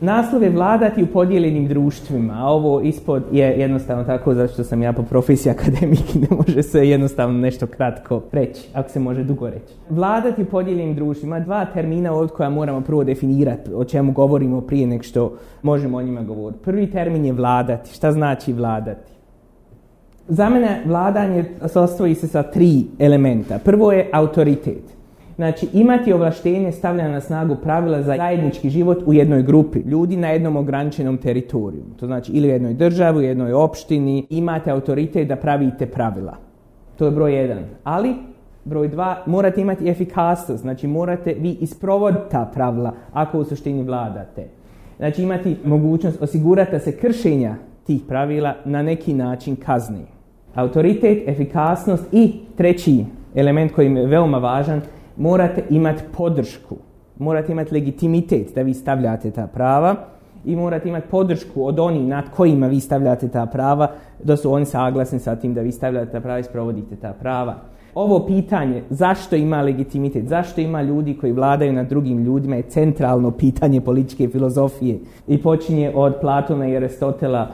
Naslov je vladati u podijeljenim društvima, a ovo ispod je jednostavno tako zato što sam ja po profesiji akademik i ne može se jednostavno nešto kratko reći, ako se može dugo reći. Vladati u podijeljenim društvima, dva termina od koja moramo prvo definirati o čemu govorimo prije nek što možemo o njima govoriti. Prvi termin je vladati. Šta znači vladati? Za mene vladanje sastoji se sa tri elementa. Prvo je autoritet. Znači, imati ovlaštenje stavlja na snagu pravila za zajednički život u jednoj grupi ljudi na jednom ograničenom teritoriju. To znači ili u jednoj državi, u jednoj opštini, imate autoritet da pravite pravila. To je broj jedan. Ali, broj dva, morate imati efikasnost, znači morate vi isprovoditi ta pravila ako u suštini vladate. Znači imati mogućnost osigurati da se kršenja tih pravila na neki način kazni. Autoritet, efikasnost i treći element koji je veoma važan, morate imati podršku, morate imati legitimitet da vi stavljate ta prava i morate imati podršku od onih nad kojima vi stavljate ta prava, da su oni saglasni sa tim da vi stavljate ta prava i sprovodite ta prava. Ovo pitanje zašto ima legitimitet, zašto ima ljudi koji vladaju nad drugim ljudima je centralno pitanje političke filozofije i počinje od Platona i Aristotela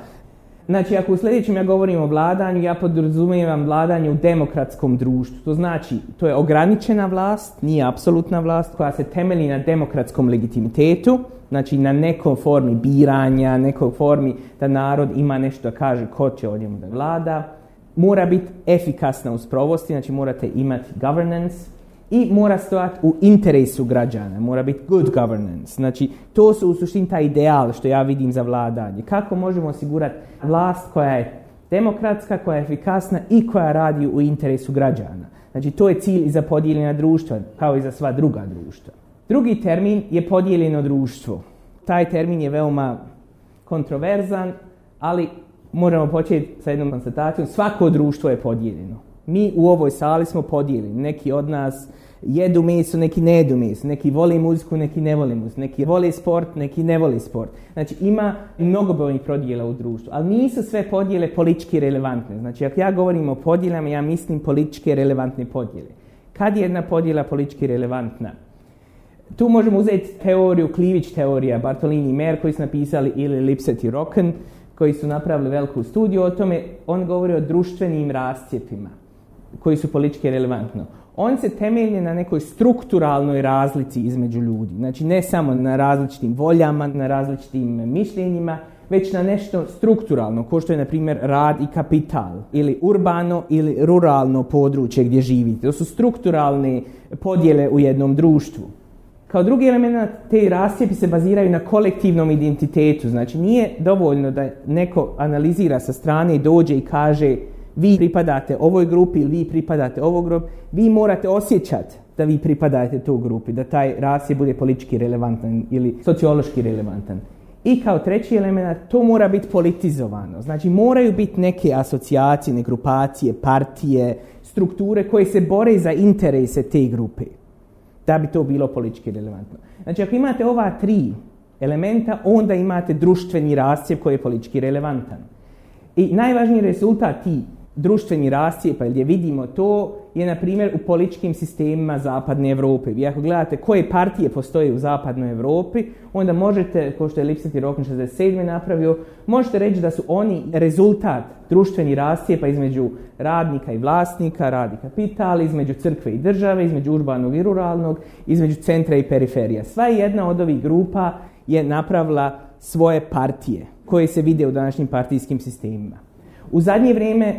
Znači, ako u sljedećem ja govorim o vladanju, ja podrazumijevam vladanje u demokratskom društvu. To znači, to je ograničena vlast, nije apsolutna vlast, koja se temelji na demokratskom legitimitetu, znači na nekoj formi biranja, nekoj formi da narod ima nešto da kaže ko će o njemu da vlada. Mora biti efikasna u sprovosti, znači morate imati governance, i mora stojati u interesu građana, mora biti good governance. Znači, to su u suštini taj ideal što ja vidim za vladanje. Kako možemo osigurati vlast koja je demokratska, koja je efikasna i koja radi u interesu građana. Znači, to je cilj i za podijeljena društva, kao i za sva druga društva. Drugi termin je podijeljeno društvo. Taj termin je veoma kontroverzan, ali moramo početi sa jednom konstatacijom. Svako društvo je podijeljeno. Mi u ovoj sali smo podijeljeni. Neki od nas jedu meso, neki ne jedu meso, neki vole muziku, neki ne vole muziku, neki vole sport, neki ne vole sport. Znači ima mnogobrojnih podjela u društvu, ali nisu sve podjele politički relevantne. Znači ako ja govorim o podjelama, ja mislim političke relevantne podjele. Kad je jedna podjela politički relevantna? Tu možemo uzeti teoriju, klivić teorija, Bartolini i Mer koji su napisali ili Lipset i Rocken koji su napravili veliku studiju o tome. On govori o društvenim rascijepima koji su politički relevantno. On se temelji na nekoj strukturalnoj razlici između ljudi. Znači ne samo na različitim voljama, na različitim mišljenjima, već na nešto strukturalno, kao što je na primjer rad i kapital, ili urbano ili ruralno područje gdje živite. To su strukturalne podjele u jednom društvu. Kao drugi element te rascijepi se baziraju na kolektivnom identitetu. Znači nije dovoljno da neko analizira sa strane i dođe i kaže vi pripadate ovoj grupi ili vi pripadate ovoj grupi, vi morate osjećati da vi pripadate toj grupi, da taj rasje bude politički relevantan ili sociološki relevantan. I kao treći element, to mora biti politizovano. Znači moraju biti neke asocijacije, grupacije, partije, strukture koje se bore za interese te grupe da bi to bilo politički relevantno. Znači ako imate ova tri elementa, onda imate društveni rascijep koji je politički relevantan. I najvažniji rezultat ti društveni rascijepa gdje vidimo to je na primjer u političkim sistemima zapadne Europe. Vi ako gledate koje partije postoje u zapadnoj Europi, onda možete, kao što je Lipset i Rokin 67. napravio, možete reći da su oni rezultat društveni rascijepa između radnika i vlasnika, radi kapital, između crkve i države, između urbanog i ruralnog, između centra i periferija. Sva jedna od ovih grupa je napravila svoje partije koje se vide u današnjim partijskim sistemima. U zadnje vrijeme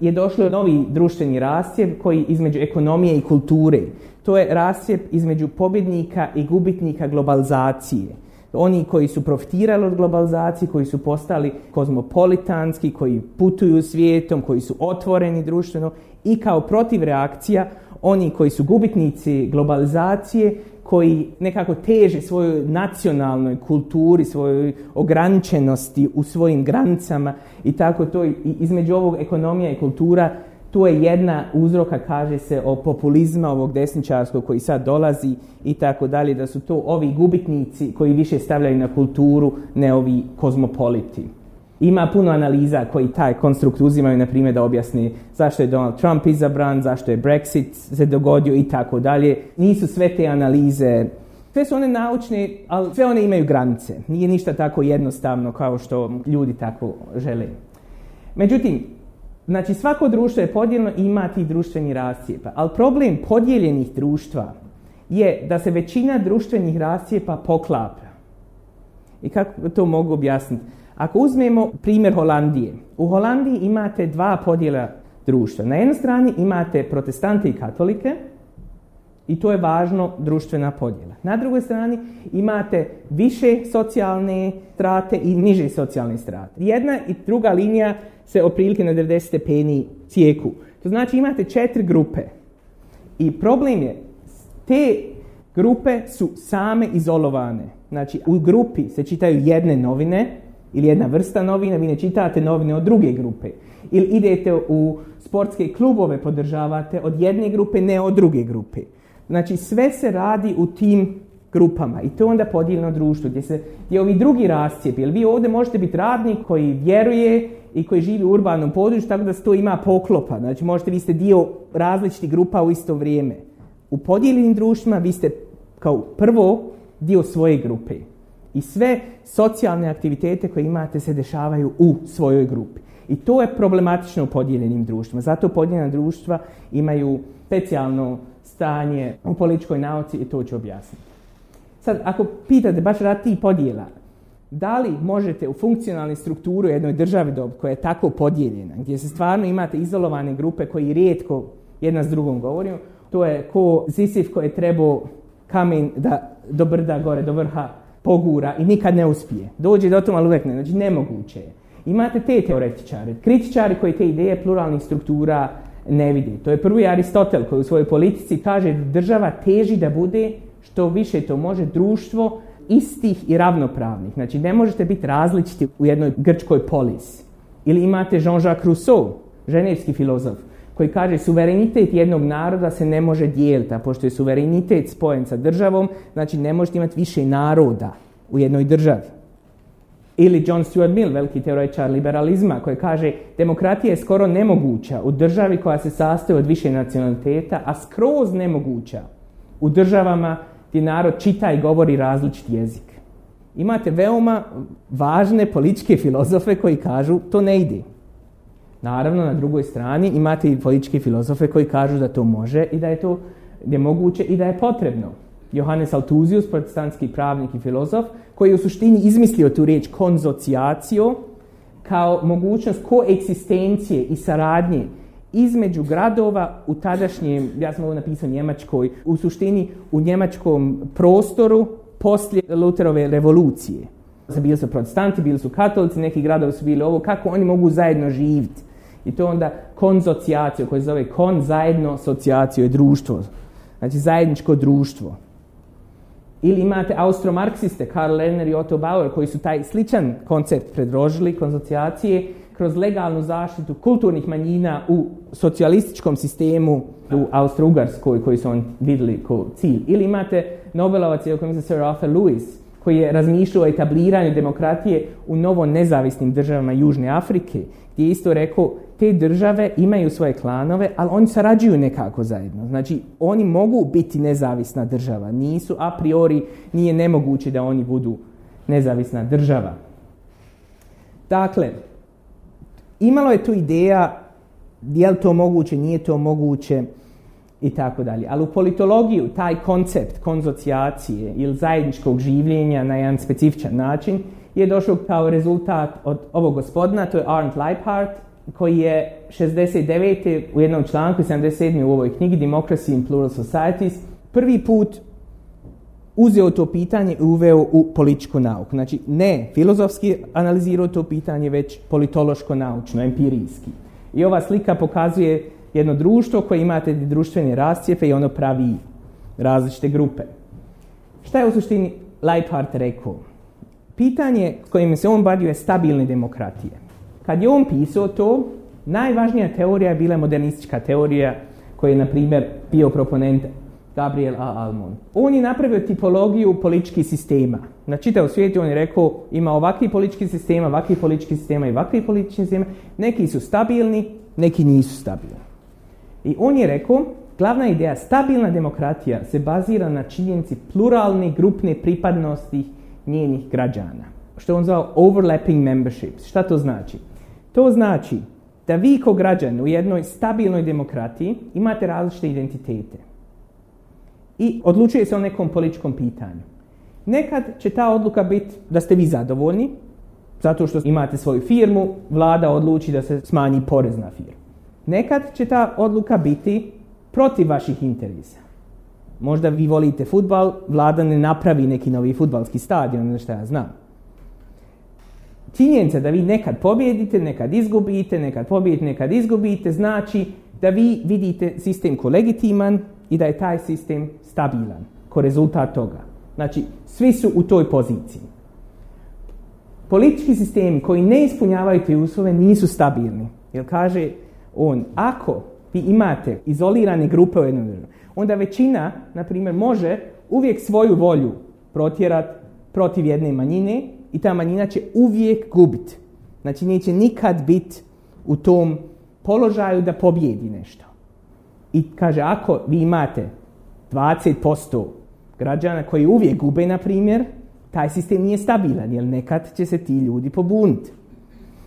je došlo novi društveni rascijep koji između ekonomije i kulture. To je rascijep između pobjednika i gubitnika globalizacije. Oni koji su profitirali od globalizacije, koji su postali kozmopolitanski, koji putuju svijetom, koji su otvoreni društveno i kao protiv reakcija oni koji su gubitnici globalizacije, koji nekako teže svojoj nacionalnoj kulturi, svojoj ograničenosti u svojim granicama i tako to i između ovog ekonomija i kultura tu je jedna uzroka, kaže se, o populizma ovog desničarskog koji sad dolazi i tako dalje, da su to ovi gubitnici koji više stavljaju na kulturu, ne ovi kozmopoliti. Ima puno analiza koji taj konstrukt uzimaju, na primjer, da objasni zašto je Donald Trump izabran, zašto je Brexit se dogodio i tako dalje. Nisu sve te analize Sve su one naučne, ali sve one imaju granice. Nije ništa tako jednostavno kao što ljudi tako žele. Međutim, znači svako društvo je podijeljeno i ima ti društveni rascijepa. Ali problem podijeljenih društva je da se većina društvenih rascijepa poklapa. I kako to mogu objasniti? Ako uzmemo primjer Holandije. U Holandiji imate dva podjela društva. Na jednoj strani imate protestante i katolike, i to je važno društvena podjela. Na drugoj strani imate više socijalne strate i niže socijalne strate. Jedna i druga linija se otprilike na 90 stepeni cijeku. To znači imate četiri grupe. I problem je, te grupe su same izolovane. Znači u grupi se čitaju jedne novine ili jedna vrsta novine, vi ne čitate novine od druge grupe. Ili idete u sportske klubove podržavate od jedne grupe, ne od druge grupe. Znači sve se radi u tim grupama i to je onda podijeljeno društvo gdje se gdje ovi drugi rascijepi. Jer vi ovdje možete biti radnik koji vjeruje i koji živi u urbanom području tako da se to ima poklopa. Znači možete vi ste dio različitih grupa u isto vrijeme. U podijeljenim društvima vi ste kao prvo dio svoje grupe. I sve socijalne aktivitete koje imate se dešavaju u svojoj grupi. I to je problematično u podijeljenim društvima. Zato podijeljena društva imaju specijalno stanje u političkoj nauci i to ću objasniti. Sad, ako pitate baš rad tih podjela, da li možete u funkcionalnu strukturu jednoj državi dobiti koja je tako podijeljena, gdje se stvarno imate izolovane grupe koji rijetko jedna s drugom govorimo, to je ko Zisif koji je trebao kamen da do brda gore, do vrha pogura i nikad ne uspije. Dođe do toma, ali uvijek ne. Znači, nemoguće je. Imate te teoretičare, kritičari koji te ideje pluralnih struktura ne vidi. To je prvi Aristotel koji u svojoj politici kaže da država teži da bude što više to može društvo istih i ravnopravnih. Znači ne možete biti različiti u jednoj grčkoj polis. Ili imate Jean-Jacques Rousseau, ženevski filozof, koji kaže suverenitet jednog naroda se ne može dijeliti, a pošto je suverenitet spojen sa državom, znači ne možete imati više naroda u jednoj državi. Ili John Stuart Mill, veliki teoretičar liberalizma, koji kaže demokratija je skoro nemoguća u državi koja se sastoji od više nacionaliteta, a skroz nemoguća u državama gdje narod čita i govori različit jezik. Imate veoma važne političke filozofe koji kažu to ne ide. Naravno, na drugoj strani imate i političke filozofe koji kažu da to može i da je to je moguće i da je potrebno. Johannes Altuzius, protestantski pravnik i filozof, koji je u suštini izmislio tu riječ konzocijacio kao mogućnost koeksistencije i saradnje između gradova u tadašnjem, ja sam ovo napisao Njemačkoj, u suštini u njemačkom prostoru poslije Luterove revolucije. Bili su protestanti, bili su katolici, neki gradovi su bili ovo, kako oni mogu zajedno živjeti. I to onda konzocijacija, koje se zove kon zajedno je društvo. Znači zajedničko društvo. Ili imate austromarksiste, Karl Lerner i Otto Bauer, koji su taj sličan koncept predložili, konzocijacije, kroz legalnu zaštitu kulturnih manjina u socijalističkom sistemu u Austro-Ugarskoj koji su on vidjeli kao cilj. Ili imate Nobelovac, koji se Sir Arthur Lewis, koji je razmišljao o etabliranju demokratije u novo nezavisnim državama Južne Afrike, gdje je isto rekao te države imaju svoje klanove, ali oni sarađuju nekako zajedno. Znači, oni mogu biti nezavisna država. Nisu a priori, nije nemoguće da oni budu nezavisna država. Dakle, imalo je tu ideja je li to moguće, nije to moguće i tako dalje. Ali u politologiju taj koncept konzocijacije ili zajedničkog življenja na jedan specifičan način je došao kao rezultat od ovog gospodina, to je Arndt Leiphardt, koji je 69. u jednom članku 77. u ovoj knjigi Democracy in Plural Societies prvi put uzeo to pitanje i uveo u političku nauku. Znači ne filozofski analizirao to pitanje, već politološko naučno, empirijski. I ova slika pokazuje jedno društvo koje imate društvene rascijepe i ono pravi različite grupe. Šta je u suštini Leiphardt rekao? Pitanje kojim se on bavio je stabilne demokratije. Kad je on pisao to, najvažnija teorija je bila modernistička teorija koja je, na primjer, bio proponent Gabriel A. Almon. On je napravio tipologiju političkih sistema. Na čitav svijetu on je rekao ima ovakvi politički sistema, ovakvi politički sistema i ovakvi politički sistema. Neki su stabilni, neki nisu stabilni. I on je rekao Glavna ideja, stabilna demokratija se bazira na činjenici pluralne grupne pripadnosti njenih građana. Što on zvao overlapping memberships. Šta to znači? To znači da vi kao građani u jednoj stabilnoj demokratiji imate različite identitete. I odlučuje se o nekom političkom pitanju. Nekad će ta odluka biti da ste vi zadovoljni, zato što imate svoju firmu, vlada odluči da se smanji porez na firmu. Nekad će ta odluka biti protiv vaših interesa. Možda vi volite futbal, vlada ne napravi neki novi futbalski stadion, ne što ja znam. Činjenica da vi nekad pobjedite, nekad izgubite, nekad pobjedite, nekad izgubite, znači da vi vidite sistem ko legitiman i da je taj sistem stabilan ko rezultat toga. Znači, svi su u toj poziciji. Politički sistemi koji ne ispunjavaju te uslove nisu stabilni. Jer kaže on, ako vi imate izolirane grupe u jednom onda većina, na primjer, može uvijek svoju volju protjerati protiv jedne manjine i ta manjina će uvijek gubiti. Znači, neće nikad biti u tom položaju da pobjedi nešto. I kaže, ako vi imate 20% građana koji uvijek gube, na primjer, taj sistem nije stabilan, jer nekad će se ti ljudi pobuniti.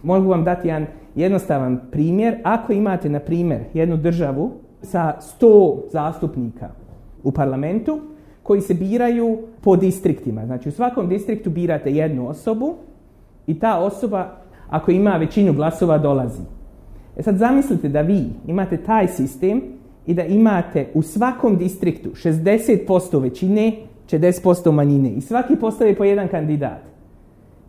Mogu vam dati jedan jednostavan primjer. Ako imate, na primjer, jednu državu sa 100 zastupnika u parlamentu koji se biraju po distriktima. Znači u svakom distriktu birate jednu osobu i ta osoba ako ima većinu glasova dolazi. E sad zamislite da vi imate taj sistem i da imate u svakom distriktu 60% većine, 40% manjine i svaki postavi po jedan kandidat.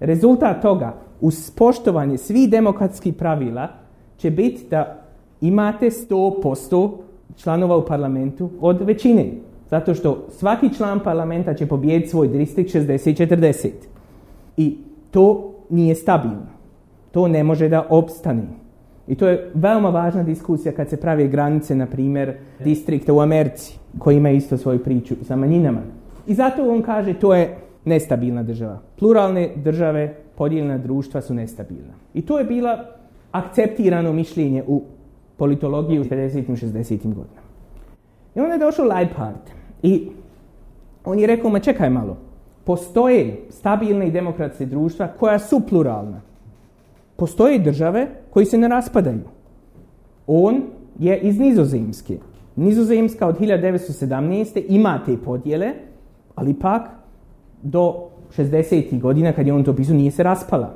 Rezultat toga uz poštovanje svih demokratskih pravila će biti da imate 100% članova u parlamentu od većine. Zato što svaki član parlamenta će pobijediti svoj distrikt 60-40. I to nije stabilno. To ne može da opstane. I to je veoma važna diskusija kad se pravi granice, na primjer, distrikta u Americi, koji ima isto svoju priču sa manjinama. I zato on kaže to je nestabilna država. Pluralne države, podijeljena društva su nestabilna. I to je bila akceptirano mišljenje u politologiji u 50. i 60. godinama. I onda je došao Leibhardt i on je rekao, ma čekaj malo, postoje stabilne i demokratske društva koja su pluralna. Postoje države koji se ne raspadaju. On je iz Nizozemske. Nizozemska od 1917. ima te podjele, ali pak do 60. godina kad je on to pisao nije se raspala.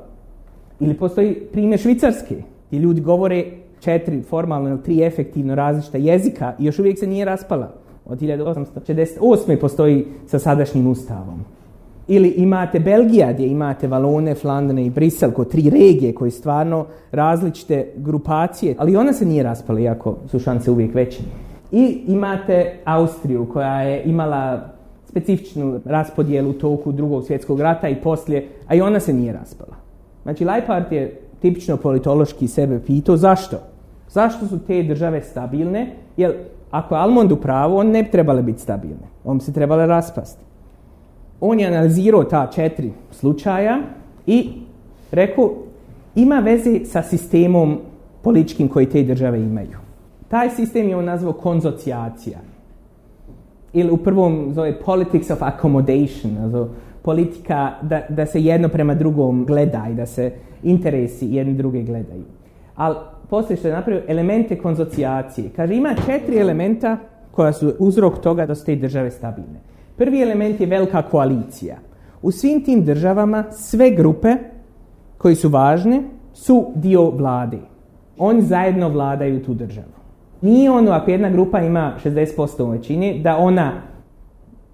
Ili postoji primjer Švicarske gdje ljudi govore četiri formalno ili tri efektivno različita jezika i još uvijek se nije raspala. Od 1868. postoji sa sadašnjim ustavom. Ili imate Belgija gdje imate Valone, Flandene i Brisel kao tri regije koje stvarno različite grupacije, ali ona se nije raspala iako su šanse uvijek veće. I imate Austriju koja je imala specifičnu raspodjelu toku drugog svjetskog rata i poslije, a i ona se nije raspala. Znači, Leipart je tipično politološki sebe pitao zašto? Zašto su te države stabilne? Jer ako je Almond u pravu, on ne bi trebale biti stabilne. On bi se trebale raspasti. On je analizirao ta četiri slučaja i rekao ima veze sa sistemom političkim koji te države imaju. Taj sistem je on nazvao konzocijacija ili u prvom zove politics of accommodation, also politika da, da se jedno prema drugom gleda i da se interesi jedni druge gledaju. Ali poslije što je napravio elemente konzocijacije. Kaže ima četiri elementa koja su uzrok toga da su te države stabilne. Prvi element je velika koalicija. U svim tim državama sve grupe koji su važne su dio vlade. Oni zajedno vladaju tu državu. Nije ono ako jedna grupa ima 60% većine da ona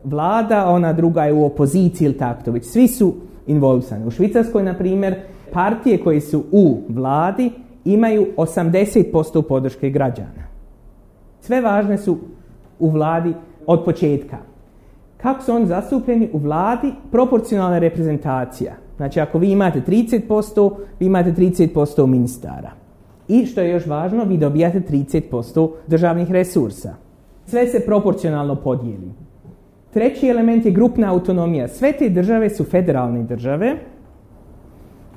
vlada, ona druga je u opoziciji ili tako, već svi su involvisani. U Švicarskoj, na primjer, partije koje su u vladi imaju 80% podrške građana. Sve važne su u vladi od početka. Kako su oni zastupljeni u vladi? Proporcionalna reprezentacija. Znači, ako vi imate 30%, vi imate 30% ministara. I što je još važno, vi dobijate 30% državnih resursa. Sve se proporcionalno podijeli. Treći element je grupna autonomija. Sve te države su federalne države,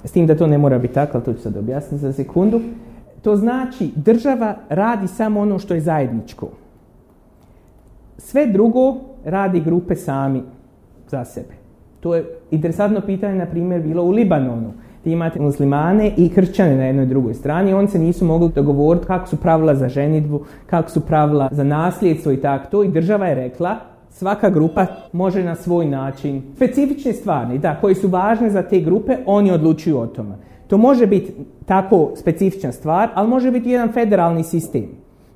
s tim da to ne mora biti tako, ali to ću sad objasniti za sekundu. To znači država radi samo ono što je zajedničko. sve drugo radi grupe sami za sebe. To je interesantno pitanje, na primjer, bilo u Libanonu. Ti imate muslimane i kršćane na jednoj drugoj strani. Oni se nisu mogli dogovoriti kako su pravila za ženitbu, kako su pravila za nasljedstvo i tako to. I država je rekla, svaka grupa može na svoj način. Specifične stvari, da, koji su važne za te grupe, oni odlučuju o tome. To može biti tako specifična stvar, ali može biti jedan federalni sistem.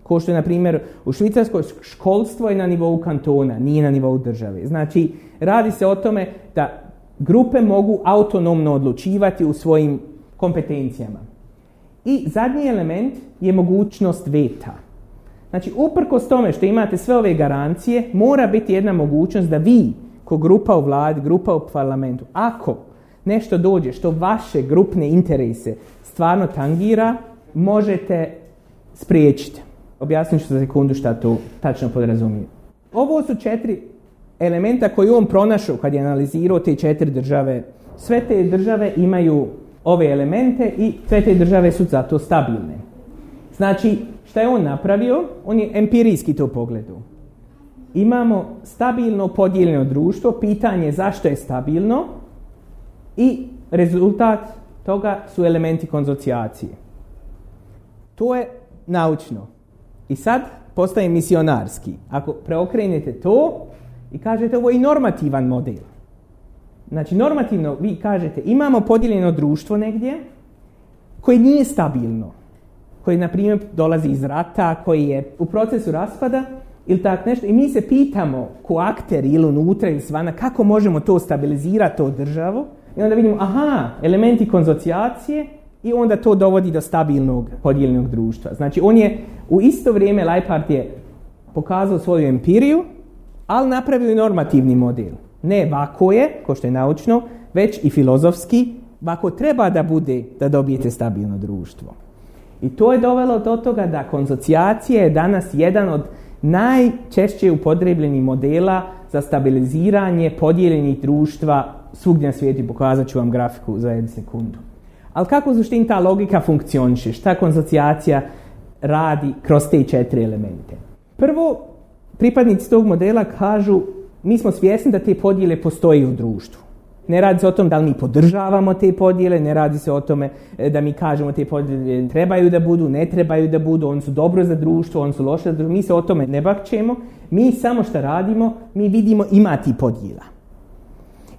Ko što je, na primjer, u Švicarskoj školstvo je na nivou kantona, nije na nivou države. Znači, radi se o tome da grupe mogu autonomno odlučivati u svojim kompetencijama. I zadnji element je mogućnost veta. Znači, uprkos tome što imate sve ove garancije, mora biti jedna mogućnost da vi, ko grupa u vladi, grupa u parlamentu, ako nešto dođe što vaše grupne interese stvarno tangira, možete spriječiti. Objasnit ću za sekundu šta to tačno podrazumije. Ovo su četiri elementa koji on pronašao kad je analizirao te četiri države. Sve te države imaju ove elemente i sve te države su zato stabilne. Znači, šta je on napravio? On je empirijski to pogledao. Imamo stabilno podijeljeno društvo, pitanje zašto je stabilno i rezultat toga su elementi konzocijacije. To je naučno. I sad postaje misionarski. Ako preokrenete to i kažete ovo je normativan model. Znači normativno vi kažete imamo podijeljeno društvo negdje koje nije stabilno. Koji na primjer dolazi iz rata, koji je u procesu raspada ili tak nešto. I mi se pitamo ko akter ili unutra ili svana kako možemo to stabilizirati, to državu. I onda vidimo, aha, elementi konzocijacije i onda to dovodi do stabilnog podijeljenog društva. Znači on je u isto vrijeme Leipart je pokazao svoju empiriju, ali napravio i normativni model. Ne vako je, ko što je naučno, već i filozofski, vako treba da bude da dobijete stabilno društvo. I to je dovelo do toga da konzocijacija je danas jedan od najčešće upotrebljenih modela za stabiliziranje podijeljenih društva svugdje na svijetu. Pokazat ću vam grafiku za jednu sekundu. Ali kako u ta logika funkcioniše? Šta konzocijacija radi kroz te četiri elemente? Prvo, pripadnici tog modela kažu mi smo svjesni da te podjele postoje u društvu. Ne radi se o tom da li mi podržavamo te podjele, ne radi se o tome e, da mi kažemo te podjele trebaju da budu, ne trebaju da budu, oni su dobro za društvo, oni su loše za društvo. Mi se o tome ne bakćemo, mi samo što radimo, mi vidimo ima ti podjela.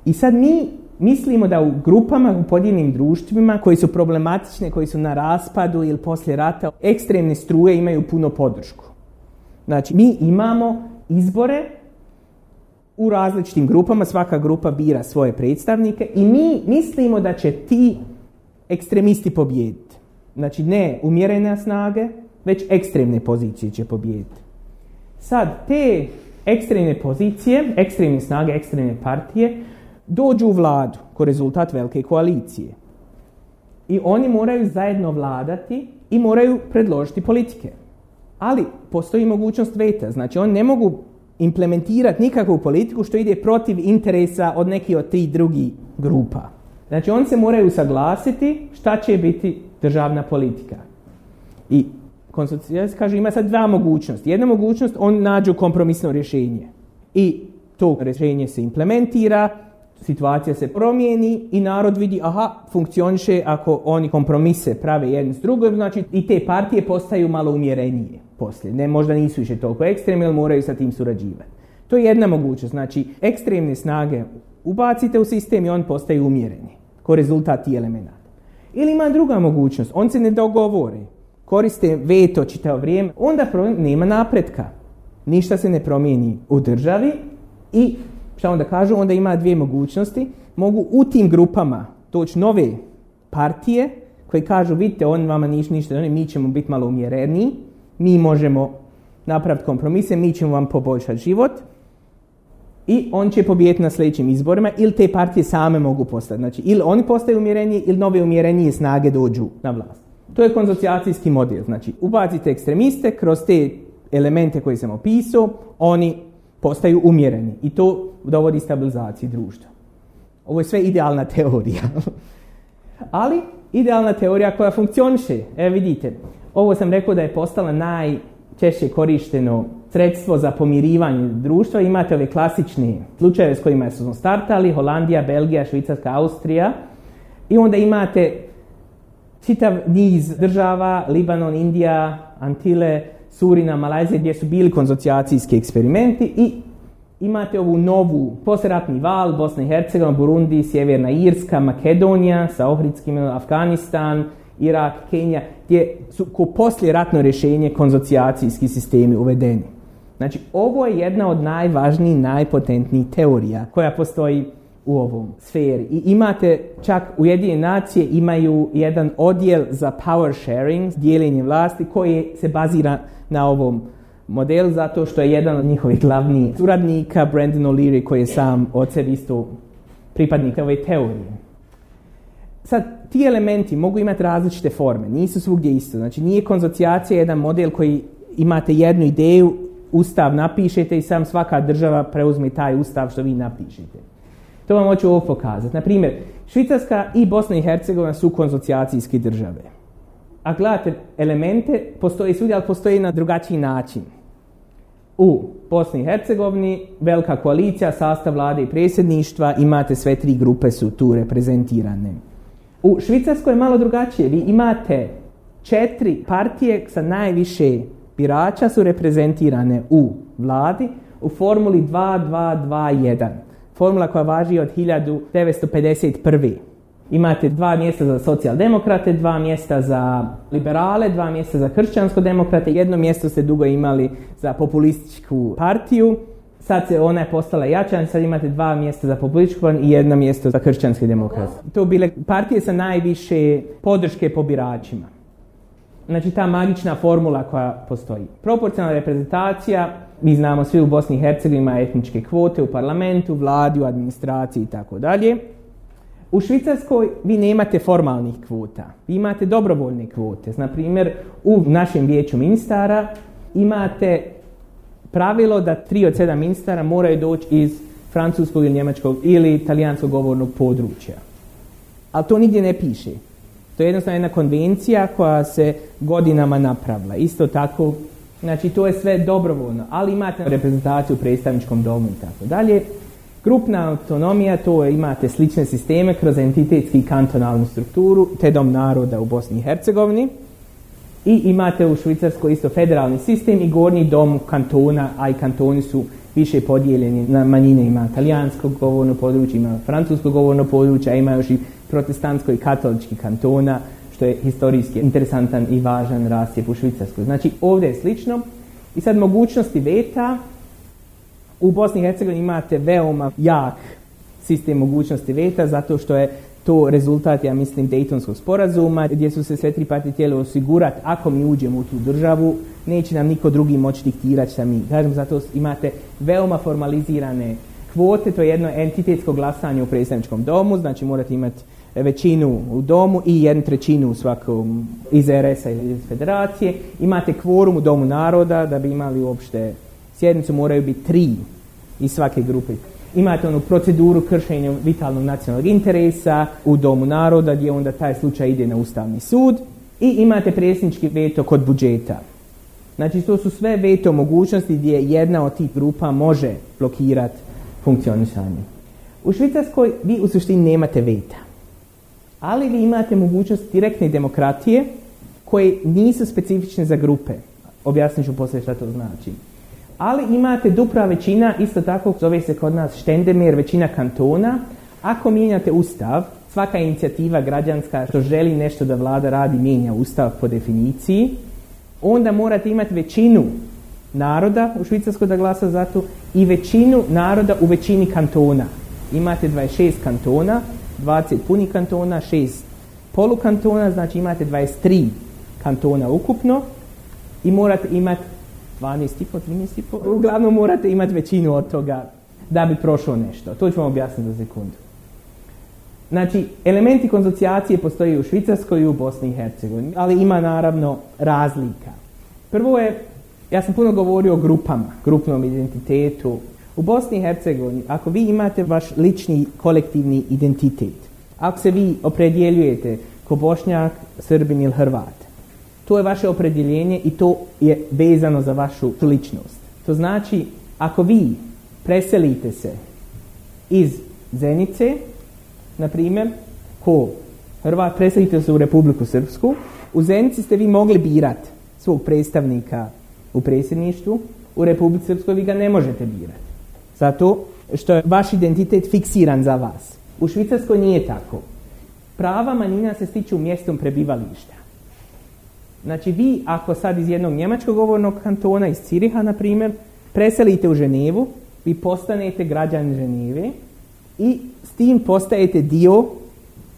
I sad mi mislimo da u grupama, u podijeljenim društvima koji su problematične, koji su na raspadu ili poslije rata, ekstremne struje imaju puno podršku. Znači, mi imamo izbore u različitim grupama, svaka grupa bira svoje predstavnike i mi mislimo da će ti ekstremisti pobijediti. Znači, ne umjerene snage, već ekstremne pozicije će pobijediti. Sad, te ekstremne pozicije, ekstremne snage, ekstremne partije, dođu u vladu ko rezultat velike koalicije. I oni moraju zajedno vladati i moraju predložiti politike. Ali postoji mogućnost veta, znači oni ne mogu implementirati nikakvu politiku što ide protiv interesa od nekih od tih drugih grupa. Znači oni se moraju saglasiti šta će biti državna politika. I konstitucijalist kaže ima sad dva mogućnosti. Jedna mogućnost, on nađu kompromisno rješenje. I to rješenje se implementira, situacija se promijeni i narod vidi, aha, funkcioniše ako oni kompromise prave jedni s drugim, znači i te partije postaju malo umjerenije poslije. Ne, možda nisu više toliko ekstremne, ali moraju sa tim surađivati. To je jedna mogućnost, znači ekstremne snage ubacite u sistem i on postaju umjereni, ko rezultat tih elemenata. Ili ima druga mogućnost, on se ne dogovore, koriste veto čitavo vrijeme, onda nema napretka. Ništa se ne promijeni u državi i šta onda kažu, onda ima dvije mogućnosti. Mogu u tim grupama doći nove partije koji kažu, vidite, on vama niš, ništa, mi ćemo biti malo umjereniji, mi možemo napraviti kompromise, mi ćemo vam poboljšati život i on će pobijediti na sljedećim izborima ili te partije same mogu postati. Znači, ili oni postaju umjereniji ili nove umjerenije snage dođu na vlast. To je konzocijacijski model. Znači, ubacite ekstremiste kroz te elemente koje sam opisao, oni postaju umjereni i to dovodi stabilizaciji društva. Ovo je sve idealna teorija. Ali idealna teorija koja funkcioniše. Evo vidite, ovo sam rekao da je postala najčešće korišteno sredstvo za pomirivanje društva. Imate ove klasične slučajeve s kojima su startali, Holandija, Belgija, Švicarska, Austrija. I onda imate čitav niz država, Libanon, Indija, Antile, Surina, Malajzija, gdje su bili konzocijacijski eksperimenti i imate ovu novu posratni val, Bosna i Hercegovina, Burundi, Sjeverna Irska, Makedonija sa Ohridskim, Afganistan, Irak, Kenija, gdje su ko poslije ratno rješenje konzocijacijski sistemi uvedeni. Znači, ovo je jedna od najvažnijih, najpotentnijih teorija koja postoji u ovom sferi. I imate čak Ujedinjene nacije imaju jedan odjel za power sharing, dijeljenje vlasti koji se bazira na ovom modelu zato što je jedan od njihovih glavnih suradnika Brandon O'Leary koji je sam od sebi isto pripadnik ove teorije. Sad, ti elementi mogu imati različite forme, nisu svugdje isto. Znači, nije konzocijacija jedan model koji imate jednu ideju, ustav napišete i sam svaka država preuzme taj ustav što vi napišete. To vam hoću ovo pokazati. Na primjer, Švicarska i Bosna i Hercegovina su konzocijacijske države. A gledate elemente, postoji svugdje, ali postoji na drugačiji način. U Bosni i Hercegovini velika koalicija, sastav vlade i predsjedništva, imate sve tri grupe su tu reprezentirane. U Švicarskoj je malo drugačije. Vi imate četiri partije sa najviše birača su reprezentirane u vladi u formuli 2221 formula koja važi od 1951. Imate dva mjesta za socijaldemokrate, dva mjesta za liberale, dva mjesta za kršćansko-demokrate, jedno mjesto ste dugo imali za populističku partiju. Sad se ona je postala jača, sad imate dva mjesta za populističku i jedno mjesto za kršćanske demokrate. To bile partije sa najviše podrške po biračima. Znači ta magična formula koja postoji. Proporcionalna reprezentacija mi znamo svi u Bosni i Hercegovini ima etničke kvote u parlamentu, vladi, u administraciji i tako dalje. U Švicarskoj vi nemate formalnih kvota, vi imate dobrovoljne kvote. Na primjer, u našem vijeću ministara imate pravilo da tri od sedam ministara moraju doći iz francuskog ili njemačkog ili italijanskog govornog područja. Ali to nigdje ne piše. To je jednostavno jedna konvencija koja se godinama napravila. Isto tako Znači to je sve dobrovoljno, ali imate reprezentaciju u predstavničkom domu i tako dalje. Grupna autonomija, to je, imate slične sisteme kroz entitetski kantonalnu strukturu, te dom naroda u Bosni i Hercegovini. I imate u Švicarskoj isto federalni sistem i gornji dom kantona, a i kantoni su više podijeljeni na manjine. Ima talijansko govorno područje, ima francusko govorno područje, a ima još i protestantsko i katolički kantona što je historijski interesantan i važan rasjep u Švicarskoj. Znači ovdje je slično. I sad mogućnosti veta. U Bosni i Hercegovini imate veoma jak sistem mogućnosti veta zato što je to rezultat, ja mislim, Daytonskog sporazuma gdje su se sve tri partije htjeli osigurati ako mi uđemo u tu državu, neće nam niko drugi moći diktirati šta mi. Kažem, zato imate veoma formalizirane kvote, to je jedno entitetsko glasanje u predstavničkom domu, znači morate imati većinu u domu i jednu trećinu u svakom iz RS-a ili iz federacije. Imate kvorum u domu naroda da bi imali uopšte sjednicu, moraju biti tri iz svake grupe. Imate onu proceduru kršenja vitalnog nacionalnog interesa u domu naroda gdje onda taj slučaj ide na Ustavni sud i imate predsjednički veto kod budžeta. Znači to su sve veto mogućnosti gdje jedna od tih grupa može blokirati funkcionisanje. U Švicarskoj vi u suštini nemate veta ali vi imate mogućnost direktne demokratije koje nisu specifične za grupe. Objasnit ću poslije što to znači. Ali imate dupra većina, isto tako zove se kod nas štendemir, većina kantona. Ako mijenjate ustav, svaka inicijativa građanska što želi nešto da vlada radi mijenja ustav po definiciji, onda morate imati većinu naroda u Švicarskoj da glasa za to i većinu naroda u većini kantona. Imate 26 kantona 20 punih kantona, 6 polukantona, znači imate 23 kantona ukupno i morate imati 12,5, po, uglavnom morate imati većinu od toga da bi prošlo nešto. To ću vam objasniti za sekundu. Znači, elementi konzocijacije postoji u Švicarskoj i u Bosni i Hercegovini, ali ima naravno razlika. Prvo je, ja sam puno govorio o grupama, grupnom identitetu, u Bosni i Hercegovini, ako vi imate vaš lični kolektivni identitet, ako se vi opredjeljujete ko Bošnjak, Srbin ili Hrvat, to je vaše opredjeljenje i to je vezano za vašu ličnost. To znači, ako vi preselite se iz Zenice, na primjer, ko Hrvat, preselite se u Republiku Srpsku, u Zenici ste vi mogli birati svog predstavnika u predsjedništvu, u Republici Srpskoj vi ga ne možete birati. Zato što je vaš identitet fiksiran za vas. U Švicarskoj nije tako. Prava manjina se stiču mjestom prebivališta. Znači vi ako sad iz jednog njemačkog govornog kantona, iz Ciriha na primjer, preselite u Ženevu, vi postanete građan Ženeve i s tim postajete dio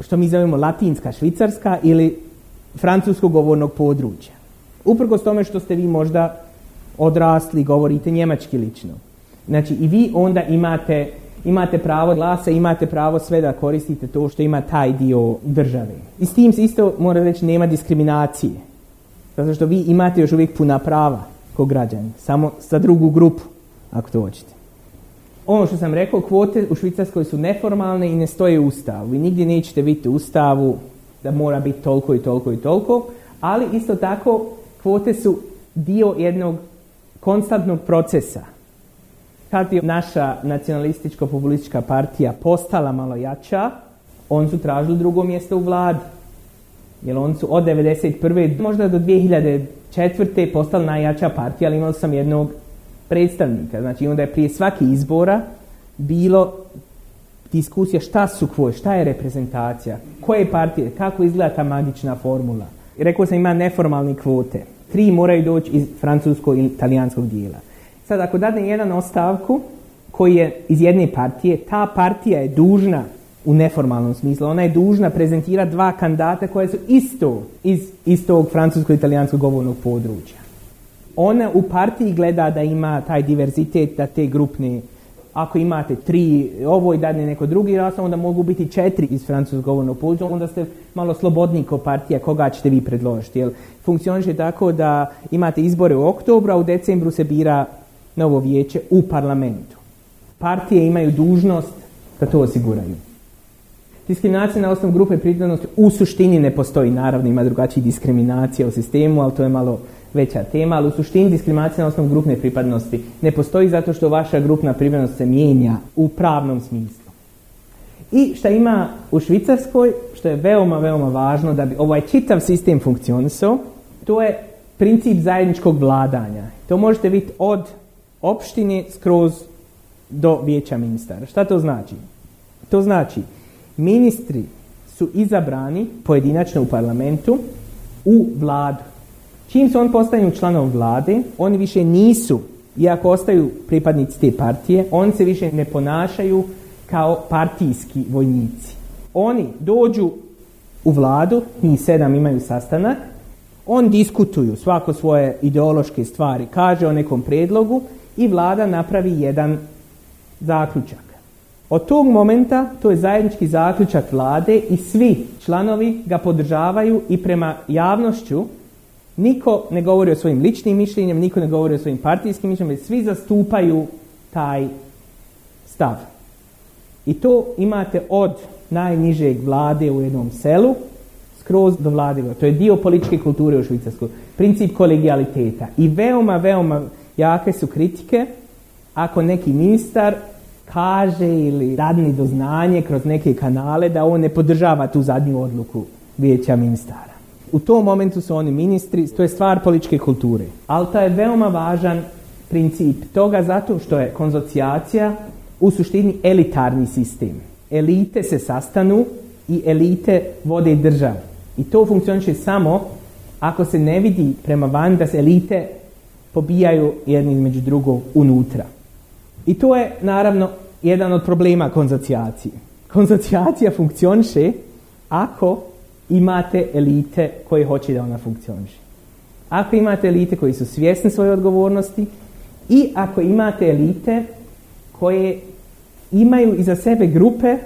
što mi zovemo latinska švicarska ili francuskog govornog područja. Uprkos tome što ste vi možda odrasli, govorite njemački lično. Znači i vi onda imate, imate pravo glasa, imate pravo sve da koristite to što ima taj dio države. I s tim se isto mora reći nema diskriminacije. Zato što vi imate još uvijek puna prava kao građani, samo sa drugu grupu, ako to hoćete. Ono što sam rekao, kvote u Švicarskoj su neformalne i ne stoje u ustavu. Vi nigdje nećete vidjeti u ustavu da mora biti toliko i toliko i toliko, ali isto tako kvote su dio jednog konstantnog procesa. Kad je naša nacionalističko-populistička partija postala malo jača, on su tražili drugo mjesto u vladi. Jer on su od 1991. možda do 2004. postala najjača partija, ali imali sam jednog predstavnika. Znači onda je prije svaki izbora bilo diskusija šta su kvoje, šta je reprezentacija, koje partije, kako izgleda ta magična formula. I rekao sam ima neformalne kvote. Tri moraju doći iz francuskog i italijanskog dijela. Sad ako dadne jedan ostavku koji je iz jedne partije, ta partija je dužna u neformalnom smislu. Ona je dužna prezentirati dva kandidata koje su isto iz istog francusko-italijanskog govornog područja. Ona u partiji gleda da ima taj diverzitet, da te grupne ako imate tri ovo i dadne neko drugi ras, onda mogu biti četiri iz francuskog govornog područja, onda ste malo slobodni kao partija koga ćete vi predložiti. Jer funkcioniše tako da imate izbore u oktobru, a u decembru se bira novo vijeće u parlamentu. Partije imaju dužnost da to osiguraju. Diskriminacija na osnovu grupe pripadnosti u suštini ne postoji. Naravno ima drugačiji diskriminacija u sistemu, ali to je malo veća tema, ali u suštini diskriminacija na osnovu grupne pripadnosti ne postoji zato što vaša grupna pripadnost se mijenja u pravnom smislu. I što ima u Švicarskoj, što je veoma, veoma važno da bi ovaj čitav sistem funkcionisao, to je princip zajedničkog vladanja. To možete vidjeti od opštine skroz do vijeća ministara. Šta to znači? To znači ministri su izabrani pojedinačno u parlamentu u vladu. Čim se on postaju članom vlade, oni više nisu, iako ostaju pripadnici te partije, oni se više ne ponašaju kao partijski vojnici. Oni dođu u vladu, njih sedam imaju sastanak, on diskutuju svako svoje ideološke stvari, kaže o nekom predlogu i vlada napravi jedan zaključak. Od tog momenta to je zajednički zaključak vlade i svi članovi ga podržavaju i prema javnošću niko ne govori o svojim ličnim mišljenjem, niko ne govori o svojim partijskim mišljenjem, svi zastupaju taj stav. I to imate od najnižeg vlade u jednom selu skroz do vlade. To je dio političke kulture u Švicarskoj. Princip kolegijaliteta. I veoma, veoma jake su kritike ako neki ministar kaže ili dadni doznanje kroz neke kanale da on ne podržava tu zadnju odluku vijeća ministara. U tom momentu su oni ministri, to je stvar političke kulture. Ali to je veoma važan princip toga zato što je konzocijacija u suštini elitarni sistem. Elite se sastanu i elite vode državu. I to funkcioniše samo ako se ne vidi prema van da se elite pobijaju jedni između drugog unutra. I to je naravno jedan od problema konzocijacije. Konzocijacija funkcioniše ako imate elite koje hoće da ona funkcioniše. Ako imate elite koji su svjesni svoje odgovornosti i ako imate elite koje imaju iza sebe grupe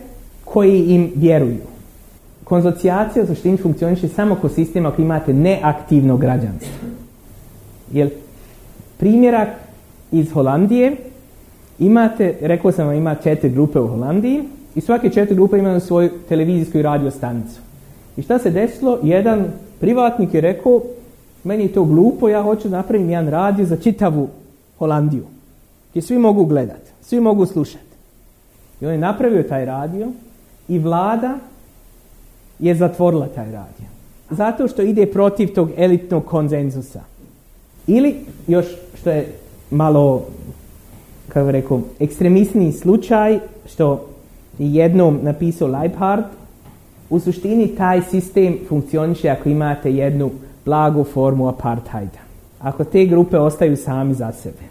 koji im vjeruju. Konzocijacija u suštini funkcioniše samo kao sistem ako imate neaktivno građanstvo. Jer primjerak iz Holandije imate, rekao sam vam ima četiri grupe u Holandiji i svake četiri grupe imaju svoju televizijsku i radio stanicu. I šta se desilo? Jedan privatnik je rekao, meni je to glupo, ja hoću napraviti jedan radio za čitavu Holandiju. gdje svi mogu gledati, svi mogu slušati. I on je napravio taj radio i vlada je zatvorila taj radio. Zato što ide protiv tog elitnog konzenzusa. Ili, još što je malo, kako rekao, ekstremistni slučaj, što je jednom napisao Leibhardt, u suštini taj sistem funkcioniše ako imate jednu blagu formu apartheida. Ako te grupe ostaju sami za sebe.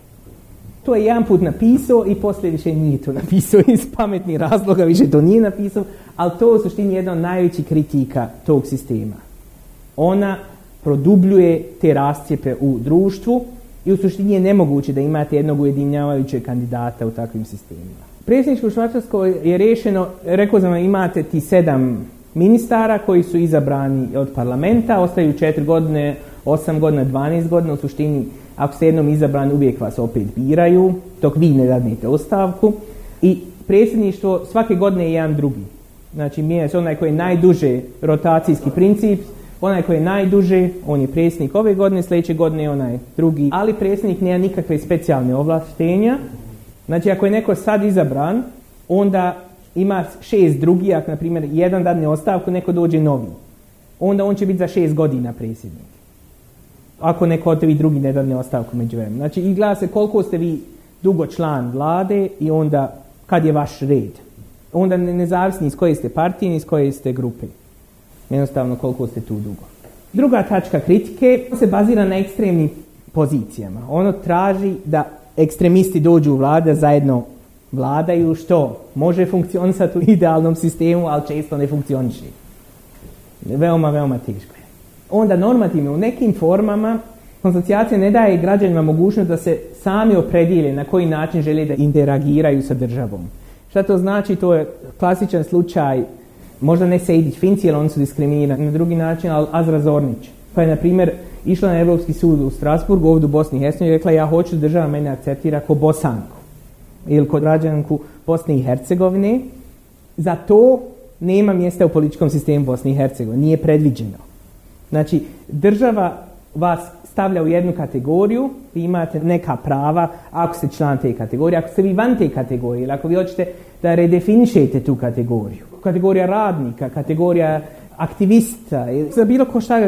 To je jedan put napisao i poslije više nije to napisao iz pametnih razloga, više to nije napisao, ali to je u suštini jedna od najvećih kritika tog sistema. Ona produbljuje te rastjepe u društvu i u suštini je nemoguće da imate jednog ujedinjavajućeg kandidata u takvim sistemima. Predsjedničko Švačarsko je rješeno, rekao sam imate ti sedam ministara koji su izabrani od parlamenta, ostaju četiri godine, osam godina, dvanaest godina, u suštini ako ste jednom izabrani uvijek vas opet biraju, dok vi ne dadnete ostavku i predsjedništvo svake godine je jedan drugi. Znači mijenja se onaj koji je najduže rotacijski princip, onaj koji je najduže, on je predsjednik ove godine, sljedeće godine je onaj drugi, ali predsjednik nema nikakve specijalne ovlaštenja. Znači ako je neko sad izabran, onda ima šest drugih, ako na primjer jedan dadne ostavku, neko dođe novi. Onda on će biti za šest godina predsjednik. Ako neko od tebi drugi ne dadne ostavku među vremenu. Znači i gleda se koliko ste vi dugo član vlade i onda kad je vaš red. Onda nezavisni iz koje ste partije, iz koje ste grupe. Jednostavno koliko ste tu dugo. Druga tačka kritike se bazira na ekstremnim pozicijama. Ono traži da ekstremisti dođu u vlade zajedno vladaju što može funkcionisati u idealnom sistemu, ali često ne funkcioniše. Veoma, veoma teško je. Onda normativno u nekim formama konsocijacija ne daje građanima mogućnost da se sami opredijele na koji način žele da interagiraju sa državom. Šta to znači? To je klasičan slučaj, možda ne Sejdić Finci, jer oni su diskriminirani na drugi način, ali Azra Zornić. Pa je, na primjer, išla na Europski sud u Strasburgu, ovdje u Bosni i Hercegovini i rekla ja hoću da država mene akceptira ko Bosanku ili kod građanku Bosne i Hercegovine. Za to nema mjesta u političkom sistemu Bosne i Hercegovine, nije predviđeno. Znači, država vas stavlja u jednu kategoriju, vi imate neka prava ako ste član te kategorije, ako ste vi van te kategorije, ili ako vi hoćete da redefinišete tu kategoriju. Kategorija radnika, kategorija aktivista, za bilo ko šta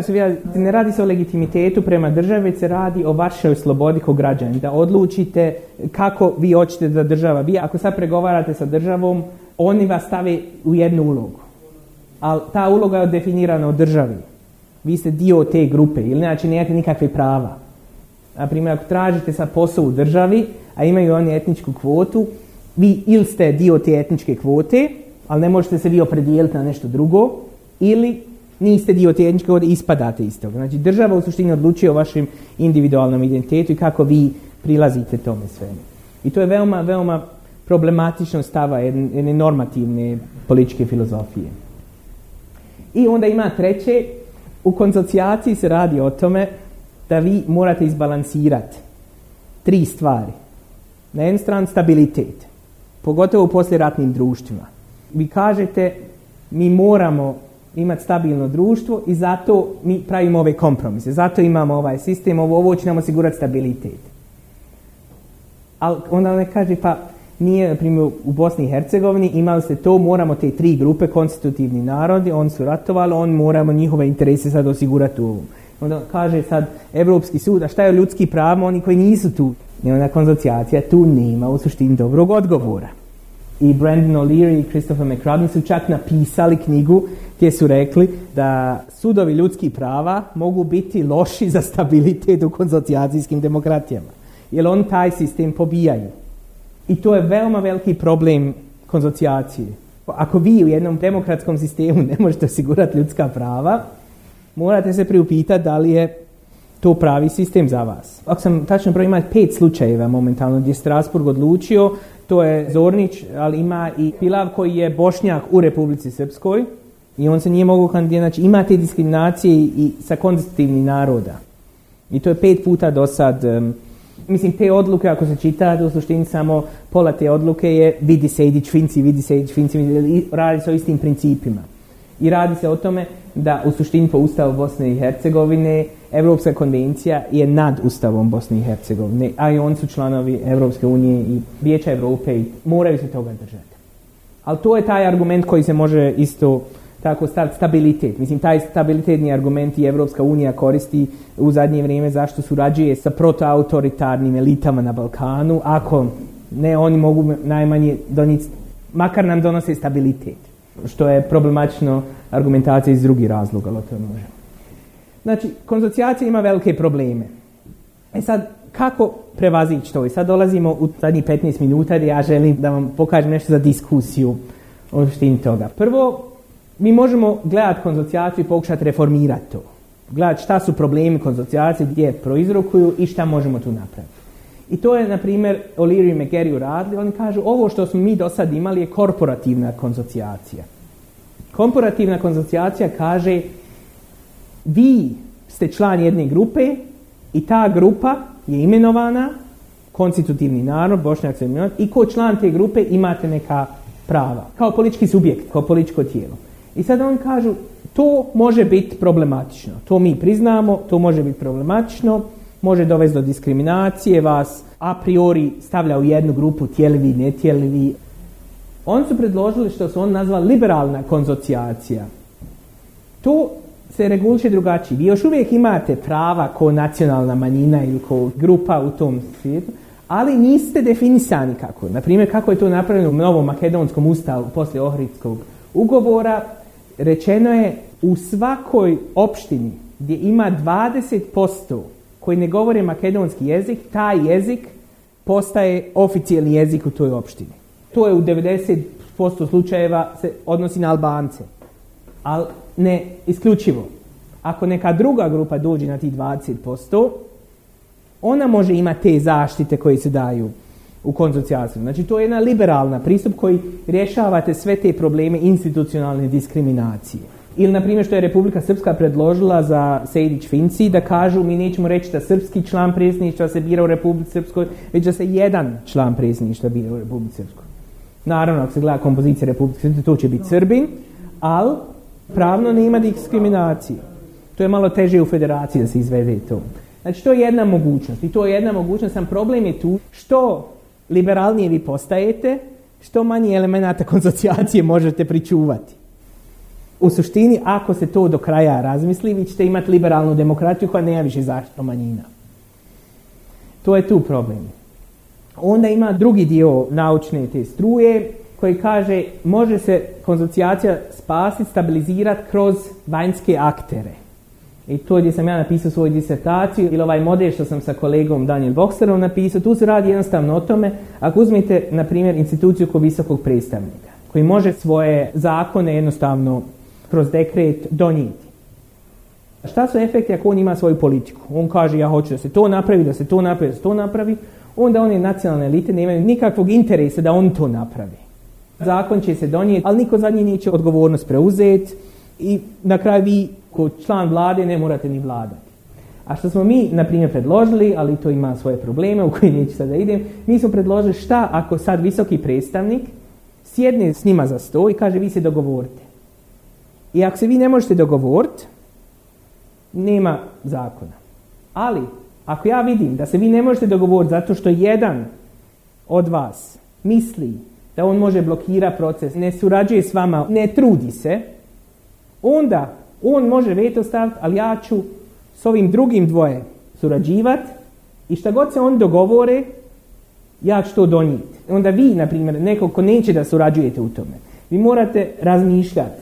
ne radi se o legitimitetu prema državi, se radi o vašoj slobodi kao građani, da odlučite kako vi hoćete da država bi. Ako sad pregovarate sa državom, oni vas stave u jednu ulogu. Ali ta uloga je definirana od državi. Vi ste dio te grupe ili znači nemate nikakve prava. Na primjer, ako tražite sad posao u državi, a imaju oni etničku kvotu, vi ili ste dio te etničke kvote, ali ne možete se vi opredijeliti na nešto drugo, ili niste dio te etničke kvote, ispadate iz toga. Znači, država u suštini odlučuje o vašem individualnom identitetu i kako vi prilazite tome svemu. I to je veoma, veoma problematično stava jedne normativne političke filozofije. I onda ima treće, u konsocijaciji se radi o tome da vi morate izbalansirati tri stvari. Na jednu stranu stabilitet, pogotovo u posljeratnim društvima. Vi kažete mi moramo imati stabilno društvo i zato mi pravimo ove kompromise. Zato imamo ovaj sistem, ovo, ovo će nam osigurati stabilitet. Ali onda ne kaže pa nije, na primjer, u Bosni i Hercegovini imali ste to, moramo te tri grupe, konstitutivni narodi, oni su ratovali, on moramo njihove interese sad osigurati u. Onda kaže sad Europski sud, a šta je ljudski pravo, oni koji nisu tu. I onda konzocijacija tu nema u suštini dobrog odgovora. I Brandon O'Leary i Christopher McCrudden su čak napisali knjigu gdje su rekli da sudovi ljudskih prava mogu biti loši za stabilitet u konzocijacijskim demokratijama. Jer on taj sistem pobijaju. I to je veoma veliki problem konzocijacije. Ako vi u jednom demokratskom sistemu ne možete osigurati ljudska prava, morate se priupitati da li je to pravi sistem za vas. Ako sam tačno broj ima pet slučajeva momentalno gdje je Strasburg odlučio, to je Zornić, ali ima i Pilav koji je bošnjak u Republici Srpskoj i on se nije mogao kandidirati. Znači ima te diskriminacije i sa konstitutivnih naroda. I to je pet puta do sad Mislim, te odluke, ako se čita, u suštini samo pola te odluke je vidi se Idić Finci, vidi se Idić Finci, radi se o istim principima. I radi se o tome da u suštini po Ustavu Bosne i Hercegovine Europska konvencija je nad Ustavom Bosne i Hercegovine, a i oni su članovi Europske unije i Vijeća Europe i moraju se toga držati. Ali to je taj argument koji se može isto tako stabilitet. Mislim, taj stabilitetni argument i Evropska unija koristi u zadnje vrijeme zašto surađuje sa protoautoritarnim elitama na Balkanu, ako ne, oni mogu najmanje donijeti, makar nam donose stabilitet, što je problematično argumentacija iz drugih razloga, ali to možemo. Znači, konzocijacija ima velike probleme. E sad, kako prevazići to? I sad dolazimo u zadnjih 15 minuta gdje ja želim da vam pokažem nešto za diskusiju o štini toga. Prvo, mi možemo gledati konzocijaciju i pokušati reformirati to. Gledati šta su problemi konzocijacije, gdje proizrokuju i šta možemo tu napraviti. I to je, na primjer, O'Leary i McGarry uradili. Oni kažu, ovo što smo mi do sad imali je korporativna konzocijacija. Korporativna konzocijacija kaže, vi ste član jedne grupe i ta grupa je imenovana, konstitutivni narod, bošnjak se i ko član te grupe imate neka prava, kao politički subjekt, kao političko tijelo. I sad oni kažu, to može biti problematično. To mi priznamo, to može biti problematično, može dovesti do diskriminacije, vas a priori stavlja u jednu grupu tijelivi, netjelivi. Oni su predložili što su on nazvali liberalna konzocijacija. To se reguliše drugačije. Vi još uvijek imate prava ko nacionalna manjina ili ko grupa u tom svijetu, ali niste definisani kako. Naprimjer, kako je to napravljeno u novom makedonskom ustavu poslije Ohridskog ugovora, rečeno je u svakoj opštini gdje ima 20% koji ne govore makedonski jezik, taj jezik postaje oficijalni jezik u toj opštini. To je u 90% slučajeva se odnosi na Albance. Ali ne isključivo. Ako neka druga grupa dođe na tih 20%, ona može imati te zaštite koje se daju u konzocijaciju. Znači to je jedna liberalna pristup koji rješavate sve te probleme institucionalne diskriminacije. Ili, na primjer, što je Republika Srpska predložila za Sejdić Finci, da kažu mi nećemo reći da srpski član predsjedništva se bira u Republici Srpskoj, već da se jedan član predsjedništva bira u Republici Srpskoj. Naravno, ako se gleda kompozicija Republike Srpske, to će biti Srbin, ali pravno nema diskriminacije. To je malo teže u federaciji da se izvede to. Znači, to je jedna mogućnost. I to je jedna mogućnost, sam problem je tu što liberalnije vi postajete, što manje elemenata konzocijacije možete pričuvati. U suštini, ako se to do kraja razmisli, vi ćete imati liberalnu demokraciju koja nema više zaštitu manjina. To je tu problem. Onda ima drugi dio naučne te struje koji kaže može se konzocijacija spasiti, stabilizirati kroz vanjske aktere. I to gdje sam ja napisao svoju disertaciju ili ovaj model što sam sa kolegom Daniel Boxerom napisao, tu se radi jednostavno o tome, ako uzmete, na primjer, instituciju kao visokog predstavnika, koji može svoje zakone jednostavno kroz dekret donijeti. Šta su efekti ako on ima svoju politiku? On kaže ja hoću da se to napravi, da se to napravi, da se to napravi, onda one nacionalne elite nemaju nikakvog interesa da on to napravi. Zakon će se donijeti, ali niko za njih neće odgovornost preuzeti i na kraju vi ko član vlade ne morate ni vladati. A što smo mi, na primjer, predložili, ali to ima svoje probleme u koje neću sada idem, mi smo predložili šta ako sad visoki predstavnik sjedne s njima za sto i kaže vi se dogovorite. I ako se vi ne možete dogovoriti, nema zakona. Ali, ako ja vidim da se vi ne možete dogovoriti zato što jedan od vas misli da on može blokirati proces, ne surađuje s vama, ne trudi se, onda on može veto staviti, ali ja ću s ovim drugim dvoje surađivati i šta god se on dogovore, ja ću to donijeti. Onda vi, na primjer, neko ko neće da surađujete u tome, vi morate razmišljati.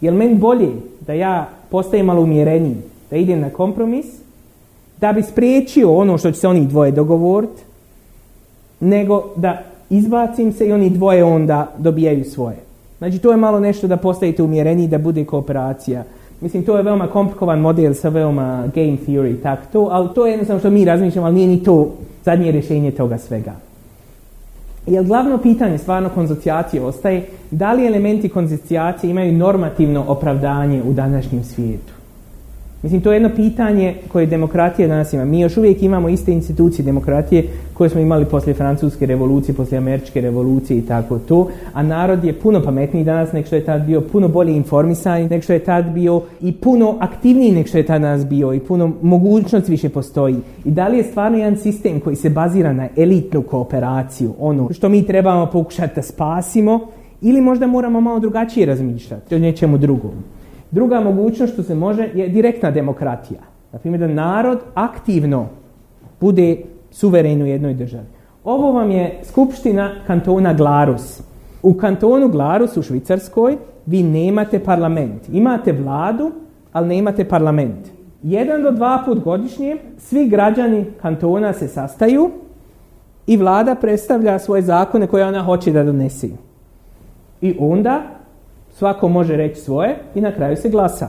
Jel meni bolje da ja postajem malo umjereniji, da idem na kompromis, da bi spriječio ono što će se oni dvoje dogovoriti, nego da izbacim se i oni dvoje onda dobijaju svoje. Znači to je malo nešto da postavite umjereniji, da bude kooperacija Mislim, to je veoma komplikovan model sa veoma game theory, tak to, ali to je jednostavno što mi razmišljamo, ali nije ni to zadnje rješenje toga svega. Jer glavno pitanje stvarno konzocijacije ostaje da li elementi konzocijacije imaju normativno opravdanje u današnjem svijetu. Mislim, to je jedno pitanje koje demokratija danas ima. Mi još uvijek imamo iste institucije demokratije koje smo imali poslije francuske revolucije, poslije američke revolucije i tako to, a narod je puno pametniji danas nego što je tad bio, puno bolje informisan nego što je tad bio i puno aktivniji nego što je tad danas bio i puno mogućnost više postoji. I da li je stvarno jedan sistem koji se bazira na elitnu kooperaciju, ono što mi trebamo pokušati da spasimo, ili možda moramo malo drugačije razmišljati o nečemu drugom. Druga mogućnost što se može je direktna demokratija. Na primjer da narod aktivno bude suveren u jednoj državi. Ovo vam je skupština kantona Glarus. U kantonu Glarus u Švicarskoj vi nemate parlament. Imate vladu, ali nemate parlament. Jedan do dva put godišnje svi građani kantona se sastaju i vlada predstavlja svoje zakone koje ona hoće da donesi. I onda Svako može reći svoje i na kraju se glasa.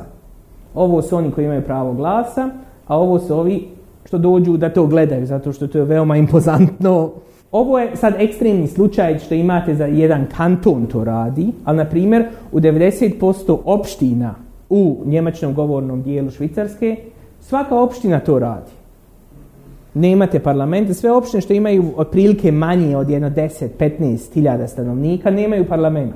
Ovo su oni koji imaju pravo glasa, a ovo su ovi što dođu da to gledaju, zato što to je veoma impozantno. Ovo je sad ekstremni slučaj što imate za jedan kanton to radi, ali na primjer u 90% opština u njemačkom govornom dijelu Švicarske, svaka opština to radi. Nemate parlamente, sve opštine što imaju otprilike manje od jedno 10-15 hiljada stanovnika nemaju parlament.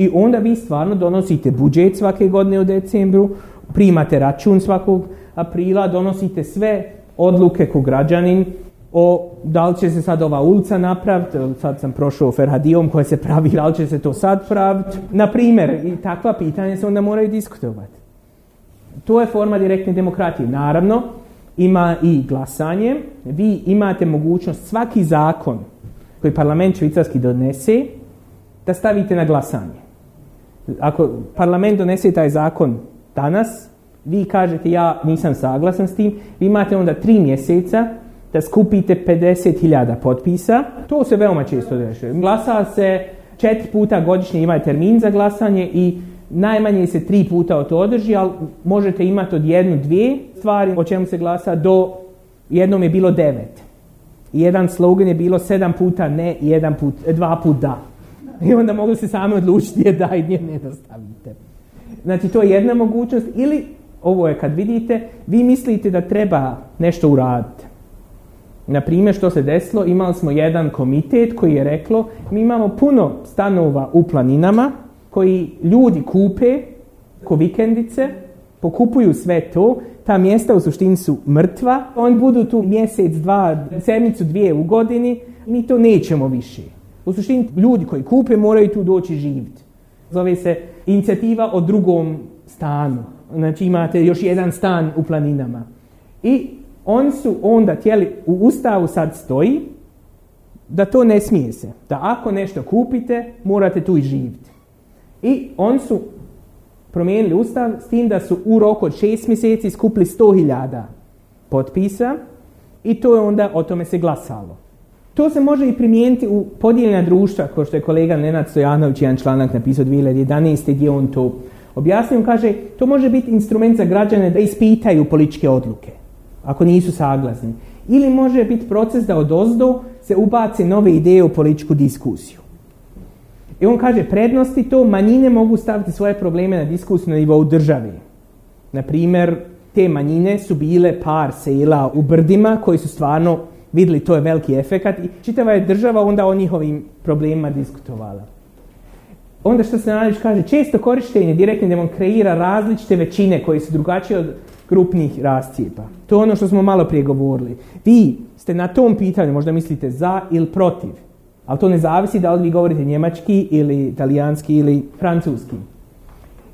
I onda vi stvarno donosite budžet svake godine u decembru, primate račun svakog aprila, donosite sve odluke ko građanin o da li će se sad ova ulica napraviti, sad sam prošao Ferhadijom koja se pravi, da li će se to sad praviti. Na primjer, i takva pitanja se onda moraju diskutovati. To je forma direktne demokratije. Naravno, ima i glasanje. Vi imate mogućnost svaki zakon koji parlament švicarski donese da stavite na glasanje. Ako parlament donese taj zakon danas, vi kažete ja nisam saglasan s tim, vi imate onda tri mjeseca da skupite 50.000 potpisa. To se veoma često dešava. Glasa se četiri puta godišnje ima termin za glasanje i najmanje se tri puta to održi, ali možete imati od jednu, dvije stvari o čemu se glasa do jednom je bilo devet. Jedan slogan je bilo sedam puta ne, jedan put, dva put da. I onda mogu se sami odlučiti je da i ne da stavite. Znači to je jedna mogućnost ili ovo je kad vidite, vi mislite da treba nešto uraditi. Na primjer što se desilo, imali smo jedan komitet koji je reklo mi imamo puno stanova u planinama koji ljudi kupe ko vikendice, pokupuju sve to, ta mjesta u suštini su mrtva, oni budu tu mjesec, dva, sedmicu, dvije u godini, mi to nećemo više. U suštini ljudi koji kupe moraju tu doći živjeti. Zove se inicijativa o drugom stanu. Znači imate još jedan stan u planinama. I oni su onda htjeli, u ustavu sad stoji, da to ne smije se. Da ako nešto kupite, morate tu i živjeti. I oni su promijenili ustav s tim da su u roku od šest mjeseci skupili sto hiljada potpisa i to je onda o tome se glasalo. To se može i primijeniti u podijeljena društva, kao što je kolega Nenad Stojanović jedan članak napisao 2011. gdje on to objasnio. On kaže, to može biti instrument za građane da ispitaju političke odluke, ako nisu saglasni. Ili može biti proces da od ozdo se ubace nove ideje u političku diskusiju. I on kaže, prednosti to, manjine mogu staviti svoje probleme na diskusiju na nivou države. Na primjer, te manjine su bile par sela u brdima koji su stvarno vidjeli to je veliki efekat i čitava je država onda o njihovim problemima diskutovala. Onda što se Nadić kaže, često korištenje direktni demon kreira različite većine koje su drugačije od grupnih rascijepa. To je ono što smo malo prije govorili. Vi ste na tom pitanju, možda mislite za ili protiv, ali to ne zavisi da li vi govorite njemački ili italijanski ili francuski.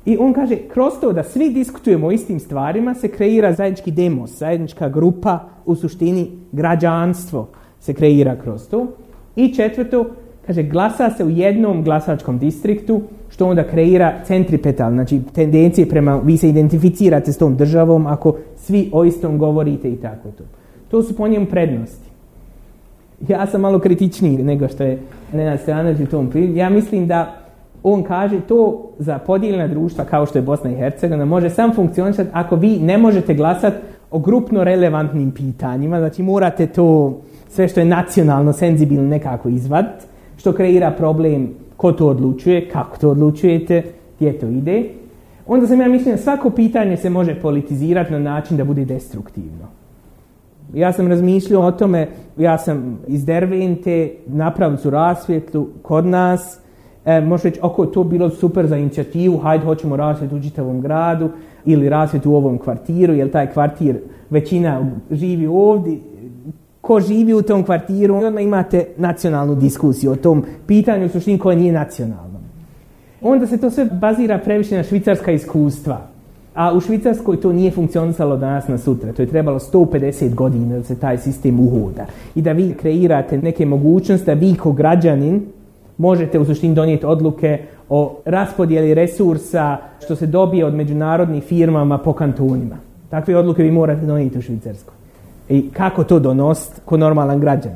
I on kaže, kroz to da svi diskutujemo o istim stvarima se kreira zajednički demos, zajednička grupa, u suštini građanstvo se kreira kroz to. I četvrto, kaže, glasa se u jednom glasačkom distriktu, što onda kreira centripetal, znači tendencije prema, vi se identificirate s tom državom ako svi o istom govorite i tako to. To su po njemu prednosti. Ja sam malo kritičniji nego što je Nenad Stranović u tom Ja mislim da on kaže to za podijeljena društva kao što je Bosna i Hercegovina može sam funkcionirati ako vi ne možete glasati o grupno relevantnim pitanjima, znači morate to sve što je nacionalno senzibilno nekako izvad, što kreira problem ko to odlučuje, kako to odlučujete, gdje to ide. onda sam ja da svako pitanje se može politizirati na način da bude destruktivno. Ja sam razmišljao o tome, ja sam iz Dervente, napravili su rasvjetlu kod nas, e, može reći, oko to bilo super za inicijativu, hajde hoćemo rasvjetu u čitavom gradu ili rasvjetu u ovom kvartiru, jer taj kvartir većina živi ovdje, ko živi u tom kvartiru, onda imate nacionalnu diskusiju o tom pitanju u suštini koje nije nacionalno. Onda se to sve bazira previše na švicarska iskustva. A u Švicarskoj to nije funkcionisalo danas na sutra. To je trebalo 150 godina da se taj sistem uhoda. I da vi kreirate neke mogućnosti da vi kao građanin možete u suštini donijeti odluke o raspodjeli resursa što se dobije od međunarodnih firmama po kantonima. Takve odluke vi morate donijeti u Švicarskoj. I kako to donost ko normalan građan?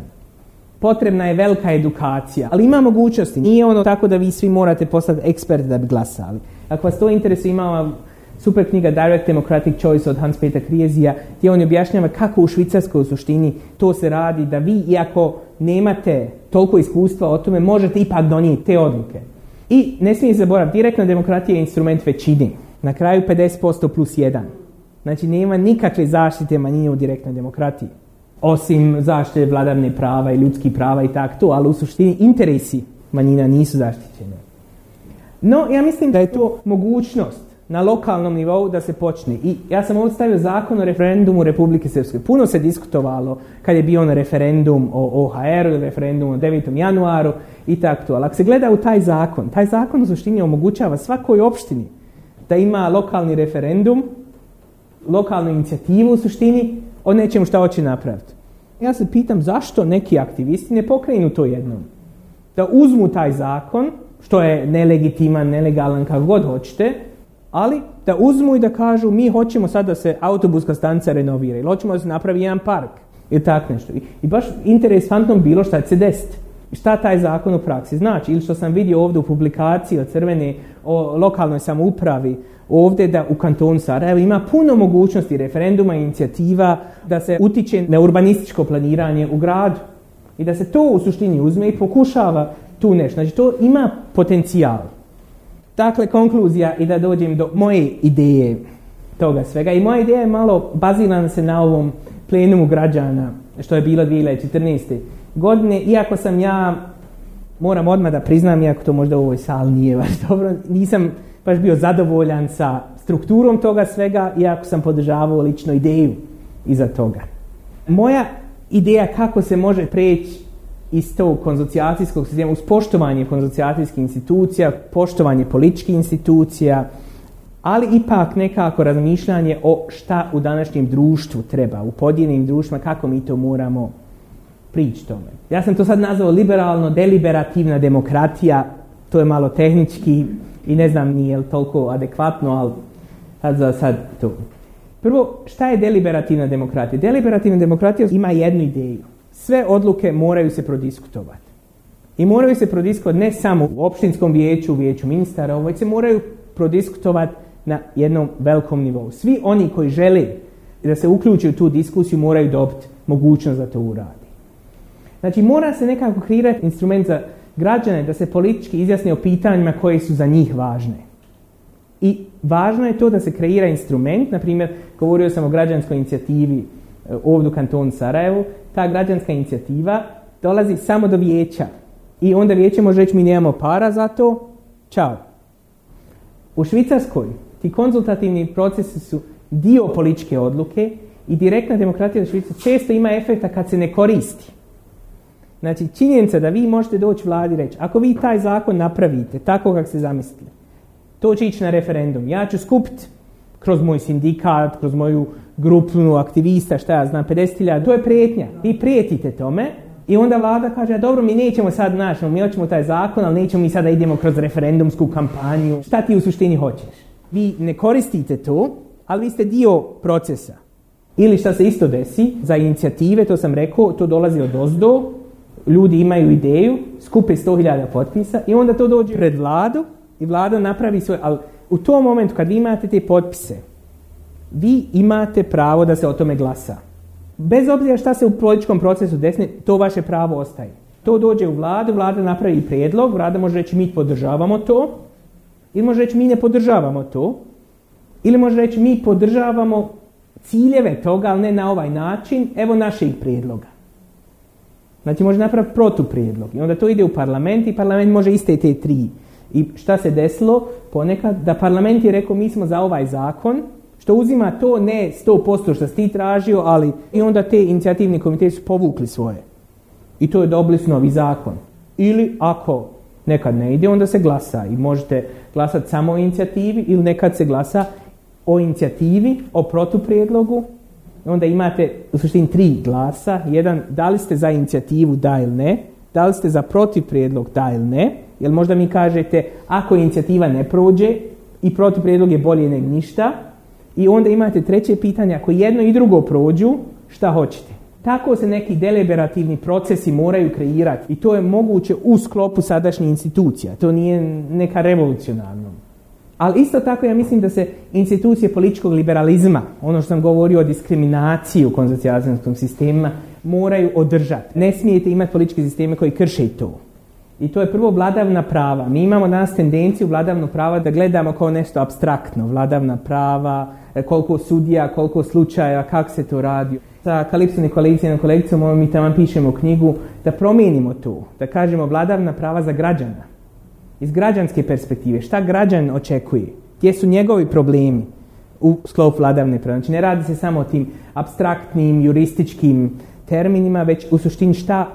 Potrebna je velika edukacija, ali ima mogućnosti. Nije ono tako da vi svi morate postati eksperti da bi glasali. Ako vas to interesuje, ima super knjiga Direct Democratic Choice od Hans Peter Krijezija, gdje on objašnjava kako u Švicarskoj u suštini to se radi, da vi, iako nemate toliko iskustva o tome, možete ipak donijeti te odluke. I ne smije zaboraviti, direktna demokratija je instrument većine. Na kraju 50% plus 1. Znači nema nikakve zaštite manjine u direktnoj demokratiji. Osim zaštite vladavne prava i ljudskih prava i tako to, ali u suštini interesi manjina nisu zaštićene. No, ja mislim da je to mogućnost na lokalnom nivou da se počne. I ja sam ovdje stavio zakon o referendumu Republike Srpske. Puno se diskutovalo kad je bio on referendum o OHR-u referendum o 9. januaru i tako to. Ali ako se gleda u taj zakon, taj zakon u suštini omogućava svakoj opštini da ima lokalni referendum, lokalnu inicijativu u suštini o nečemu što hoće napraviti. Ja se pitam zašto neki aktivisti ne pokrenu to jednom. Da uzmu taj zakon, što je nelegitiman, nelegalan, kako god hoćete, ali da uzmu i da kažu mi hoćemo sad da se autobuska stanca renovira ili hoćemo da se napravi jedan park ili tako nešto. I, baš interesantno bilo šta će desiti. Šta taj zakon u praksi znači? Ili što sam vidio ovdje u publikaciji od Crvene o lokalnoj samoupravi ovdje da u kantonu Sarajevo ima puno mogućnosti referenduma i inicijativa da se utiče na urbanističko planiranje u gradu i da se to u suštini uzme i pokušava tu nešto. Znači to ima potencijal. Dakle, konkluzija i da dođem do moje ideje toga svega. I moja ideja je malo bazirana se na ovom plenumu građana, što je bilo 2014. godine, iako sam ja, moram odmah da priznam, iako to možda u ovoj sali nije baš dobro, nisam baš bio zadovoljan sa strukturom toga svega, iako sam podržavao lično ideju iza toga. Moja ideja kako se može preći iz tog konzocijacijskog sistema uz poštovanje konzocijacijskih institucija, poštovanje političkih institucija, ali ipak nekako razmišljanje o šta u današnjem društvu treba, u podijeljenim društvima, kako mi to moramo prići tome. Ja sam to sad nazvao liberalno deliberativna demokratija, to je malo tehnički i ne znam nije li toliko adekvatno, ali sad za sad to. Prvo, šta je deliberativna demokratija? Deliberativna demokratija ima jednu ideju sve odluke moraju se prodiskutovati. I moraju se prodiskutovati ne samo u opštinskom vijeću, u vijeću ministara, već se moraju prodiskutovati na jednom velikom nivou. Svi oni koji žele da se uključi u tu diskusiju moraju dobiti mogućnost da to uradi. Znači mora se nekako kreirati instrument za građane da se politički izjasne o pitanjima koje su za njih važne. I važno je to da se kreira instrument, na primjer, govorio sam o građanskoj inicijativi e, ovdje u kantonu Sarajevu, ta građanska inicijativa dolazi samo do vijeća. I onda vijeće može reći mi nemamo para za to, čao. U Švicarskoj ti konzultativni procesi su dio političke odluke i direktna demokratija u Švicarskoj često ima efekta kad se ne koristi. Znači, činjenica da vi možete doći vladi reći, ako vi taj zakon napravite tako kako se zamislili, to će ići na referendum. Ja ću skupiti kroz moj sindikat, kroz moju grupu aktivista, šta ja znam, 50.000, to je prijetnja. Vi prijetite tome i onda vlada kaže, dobro, mi nećemo sad naći, mi hoćemo taj zakon, ali nećemo mi sada idemo kroz referendumsku kampanju. Šta ti u suštini hoćeš? Vi ne koristite to, ali vi ste dio procesa. Ili šta se isto desi, za inicijative, to sam rekao, to dolazi od ozdo, ljudi imaju ideju, skupe 100.000 potpisa i onda to dođe pred vladu i vlada napravi svoje, ali u tom momentu kad vi imate te potpise, vi imate pravo da se o tome glasa. Bez obzira šta se u političkom procesu desne, to vaše pravo ostaje. To dođe u vladu, vlada napravi prijedlog, vlada može reći mi podržavamo to, ili može reći mi ne podržavamo to, Ili može reći mi podržavamo ciljeve toga, ali ne na ovaj način, evo naših prijedloga. Znači može napraviti protuprijedlog i onda to ide u parlament i parlament može iste te tri. I šta se desilo ponekad? Da parlament je rekao mi smo za ovaj zakon, što uzima to ne 100% što si ti tražio, ali i onda te inicijativni komiteti su povukli svoje. I to je dobili su novi zakon. Ili ako nekad ne ide, onda se glasa i možete glasati samo o inicijativi ili nekad se glasa o inicijativi, o protuprijedlogu. Onda imate u suštini tri glasa. Jedan, da li ste za inicijativu da ili ne, da li ste za protuprijedlog da ili ne, jer možda mi kažete ako inicijativa ne prođe i protuprijedlog je bolje nego ništa, i onda imate treće pitanje, ako jedno i drugo prođu, šta hoćete? Tako se neki deliberativni procesi moraju kreirati i to je moguće u sklopu sadašnjih institucija. To nije neka revolucionarno. Ali isto tako ja mislim da se institucije političkog liberalizma, ono što sam govorio o diskriminaciji u konzocijacijskom sistemima, moraju održati. Ne smijete imati političke sisteme koji krše to. I to je prvo vladavna prava. Mi imamo danas tendenciju vladavno prava da gledamo kao nešto abstraktno. Vladavna prava, e, koliko sudija, koliko slučaja, kako se to radi. Sa Kalipsom i kolegicom kolegicom mi tamo pišemo knjigu da promijenimo to. Da kažemo vladavna prava za građana. Iz građanske perspektive. Šta građan očekuje? Gdje su njegovi problemi u sklopu vladavne prava? Znači ne radi se samo o tim abstraktnim, jurističkim terminima, već u suštini šta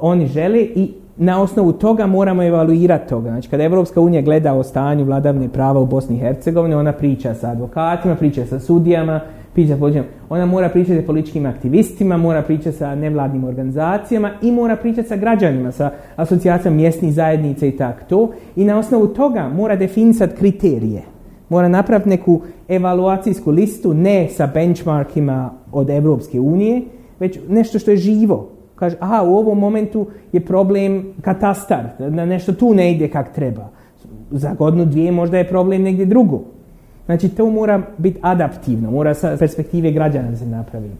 oni žele i na osnovu toga moramo evaluirati toga. Znači, kada Evropska unija gleda o stanju vladavne prava u Bosni i Hercegovini, ona priča sa advokatima, priča sa sudijama, priča sa Ona mora pričati sa političkim aktivistima, mora pričati sa nevladnim organizacijama i mora pričati sa građanima, sa asocijacijama mjesnih zajednica i tako to. I na osnovu toga mora definisati kriterije. Mora napraviti neku evaluacijsku listu, ne sa benchmarkima od Evropske unije, već nešto što je živo, Kaže, aha, u ovom momentu je problem katastar, da nešto tu ne ide kak treba. Za godinu dvije možda je problem negdje drugo. Znači, to mora biti adaptivno, mora sa perspektive građana se napraviti.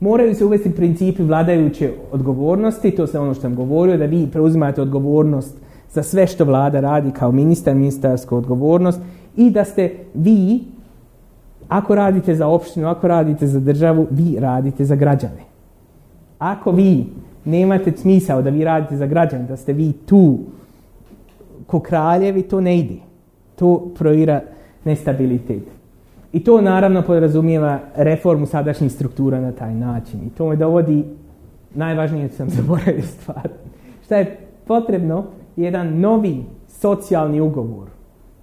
Moraju se uvesti principi vladajuće odgovornosti, to se ono što sam govorio, da vi preuzimate odgovornost za sve što vlada radi kao ministar, ministarsku odgovornost i da ste vi, ako radite za opštinu, ako radite za državu, vi radite za građane. Ako vi nemate smisao da vi radite za građane, da ste vi tu ko kraljevi, to ne ide. To proira nestabilitet. I to naravno podrazumijeva reformu sadašnjih struktura na taj način. I to me dovodi, najvažnije sam zaboravio stvar, šta je potrebno jedan novi socijalni ugovor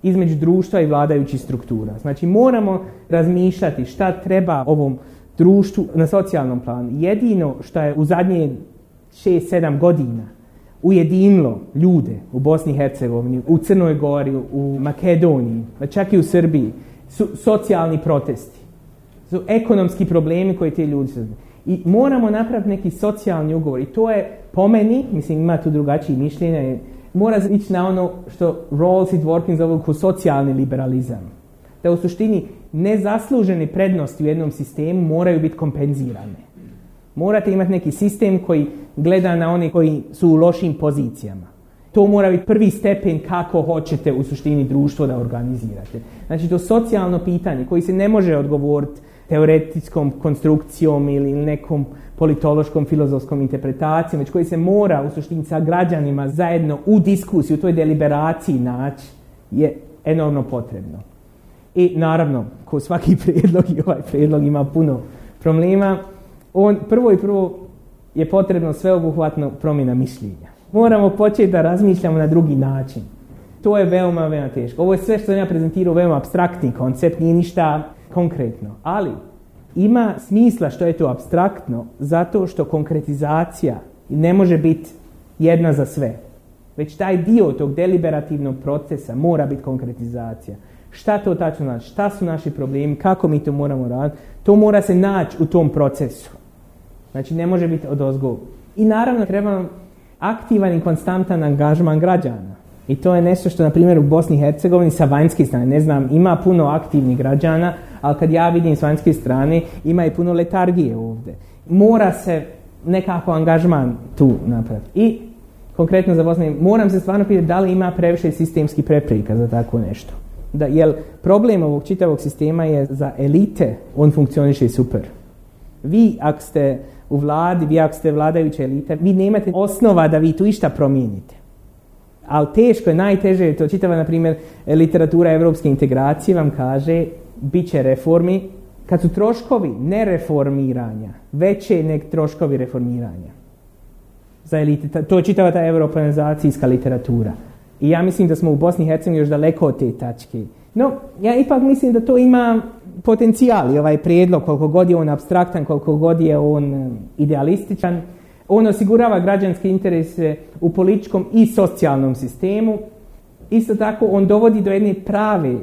između društva i vladajućih struktura. Znači moramo razmišljati šta treba ovom društvu na socijalnom planu. Jedino što je u zadnje 6-7 godina ujedinilo ljude u Bosni i Hercegovini, u Crnoj Gori, u Makedoniji, čak i u Srbiji, su socijalni protesti. Su ekonomski problemi koji ti ljudi su. I moramo napraviti neki socijalni ugovor. I to je po meni, mislim ima tu drugačije mišljenja, mora ići na ono što Rawls i Dworkin zovu socijalni liberalizam. Da u suštini nezaslužene prednosti u jednom sistemu moraju biti kompenzirane. Morate imati neki sistem koji gleda na one koji su u lošim pozicijama. To mora biti prvi stepen kako hoćete u suštini društvo da organizirate. Znači to socijalno pitanje koji se ne može odgovoriti teoretitskom konstrukcijom ili nekom politološkom, filozofskom interpretacijom, već koji se mora u suštini sa građanima zajedno u diskusiju, u toj deliberaciji naći, je enormno potrebno. I naravno, ko svaki prijedlog i ovaj prijedlog ima puno problema, on prvo i prvo je potrebno sveobuhvatno promjena mišljenja. Moramo početi da razmišljamo na drugi način. To je veoma, veoma teško. Ovo je sve što sam ja prezentirao veoma abstraktni koncept, nije ništa konkretno. Ali ima smisla što je to abstraktno zato što konkretizacija ne može biti jedna za sve. Već taj dio tog deliberativnog procesa mora biti konkretizacija. Šta to tačno znači? Šta su naši problemi? Kako mi to moramo raditi? To mora se naći u tom procesu. Znači ne može biti od ozgo. I naravno treba aktivan i konstantan angažman građana. I to je nešto što, na primjer, u Bosni i Hercegovini sa vanjske strane, ne znam, ima puno aktivnih građana, ali kad ja vidim s vanjske strane, ima i puno letargije ovdje. Mora se nekako angažman tu napraviti. I konkretno za Bosnu, moram se stvarno pitati da li ima previše sistemskih prepreka za tako nešto. Da, jel, problem ovog čitavog sistema je za elite, on funkcioniše super. Vi, ako ste u vladi, vi ako ste vladajuća elita, vi nemate osnova da vi tu išta promijenite. Ali teško je, najteže je to čitava, na primjer, literatura evropske integracije vam kaže, bit će reformi, kad su troškovi nereformiranja veće nek troškovi reformiranja. Za elite, to je čitava ta europeizacijska literatura. I ja mislim da smo u Bosni i Hercegovini još daleko od te tačke. No, ja ipak mislim da to ima potencijal i ovaj prijedlog, koliko god je on abstraktan, koliko god je on eh, idealističan, on osigurava građanske interese u političkom i socijalnom sistemu. Isto tako, on dovodi do jedne prave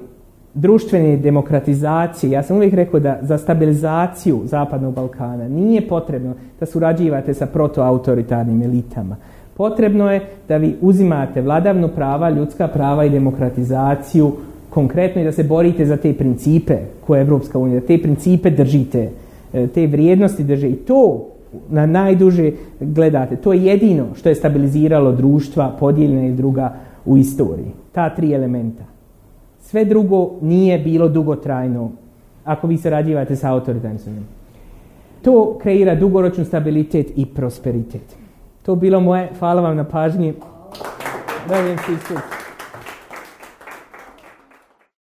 društvene demokratizacije. Ja sam uvijek rekao da za stabilizaciju Zapadnog Balkana nije potrebno da surađivate sa protoautoritarnim elitama. Potrebno je da vi uzimate vladavnu prava, ljudska prava i demokratizaciju konkretno i da se borite za te principe koje je Evropska unija, da te principe držite, e, te vrijednosti drže i to na najduže gledate. To je jedino što je stabiliziralo društva, podijeljena i druga u istoriji. Ta tri elementa. Sve drugo nije bilo dugotrajno ako vi sarađivate sa autoritarnim To kreira dugoročnu stabilitet i prosperitet. To bilo moje. Hvala vam na pažnji.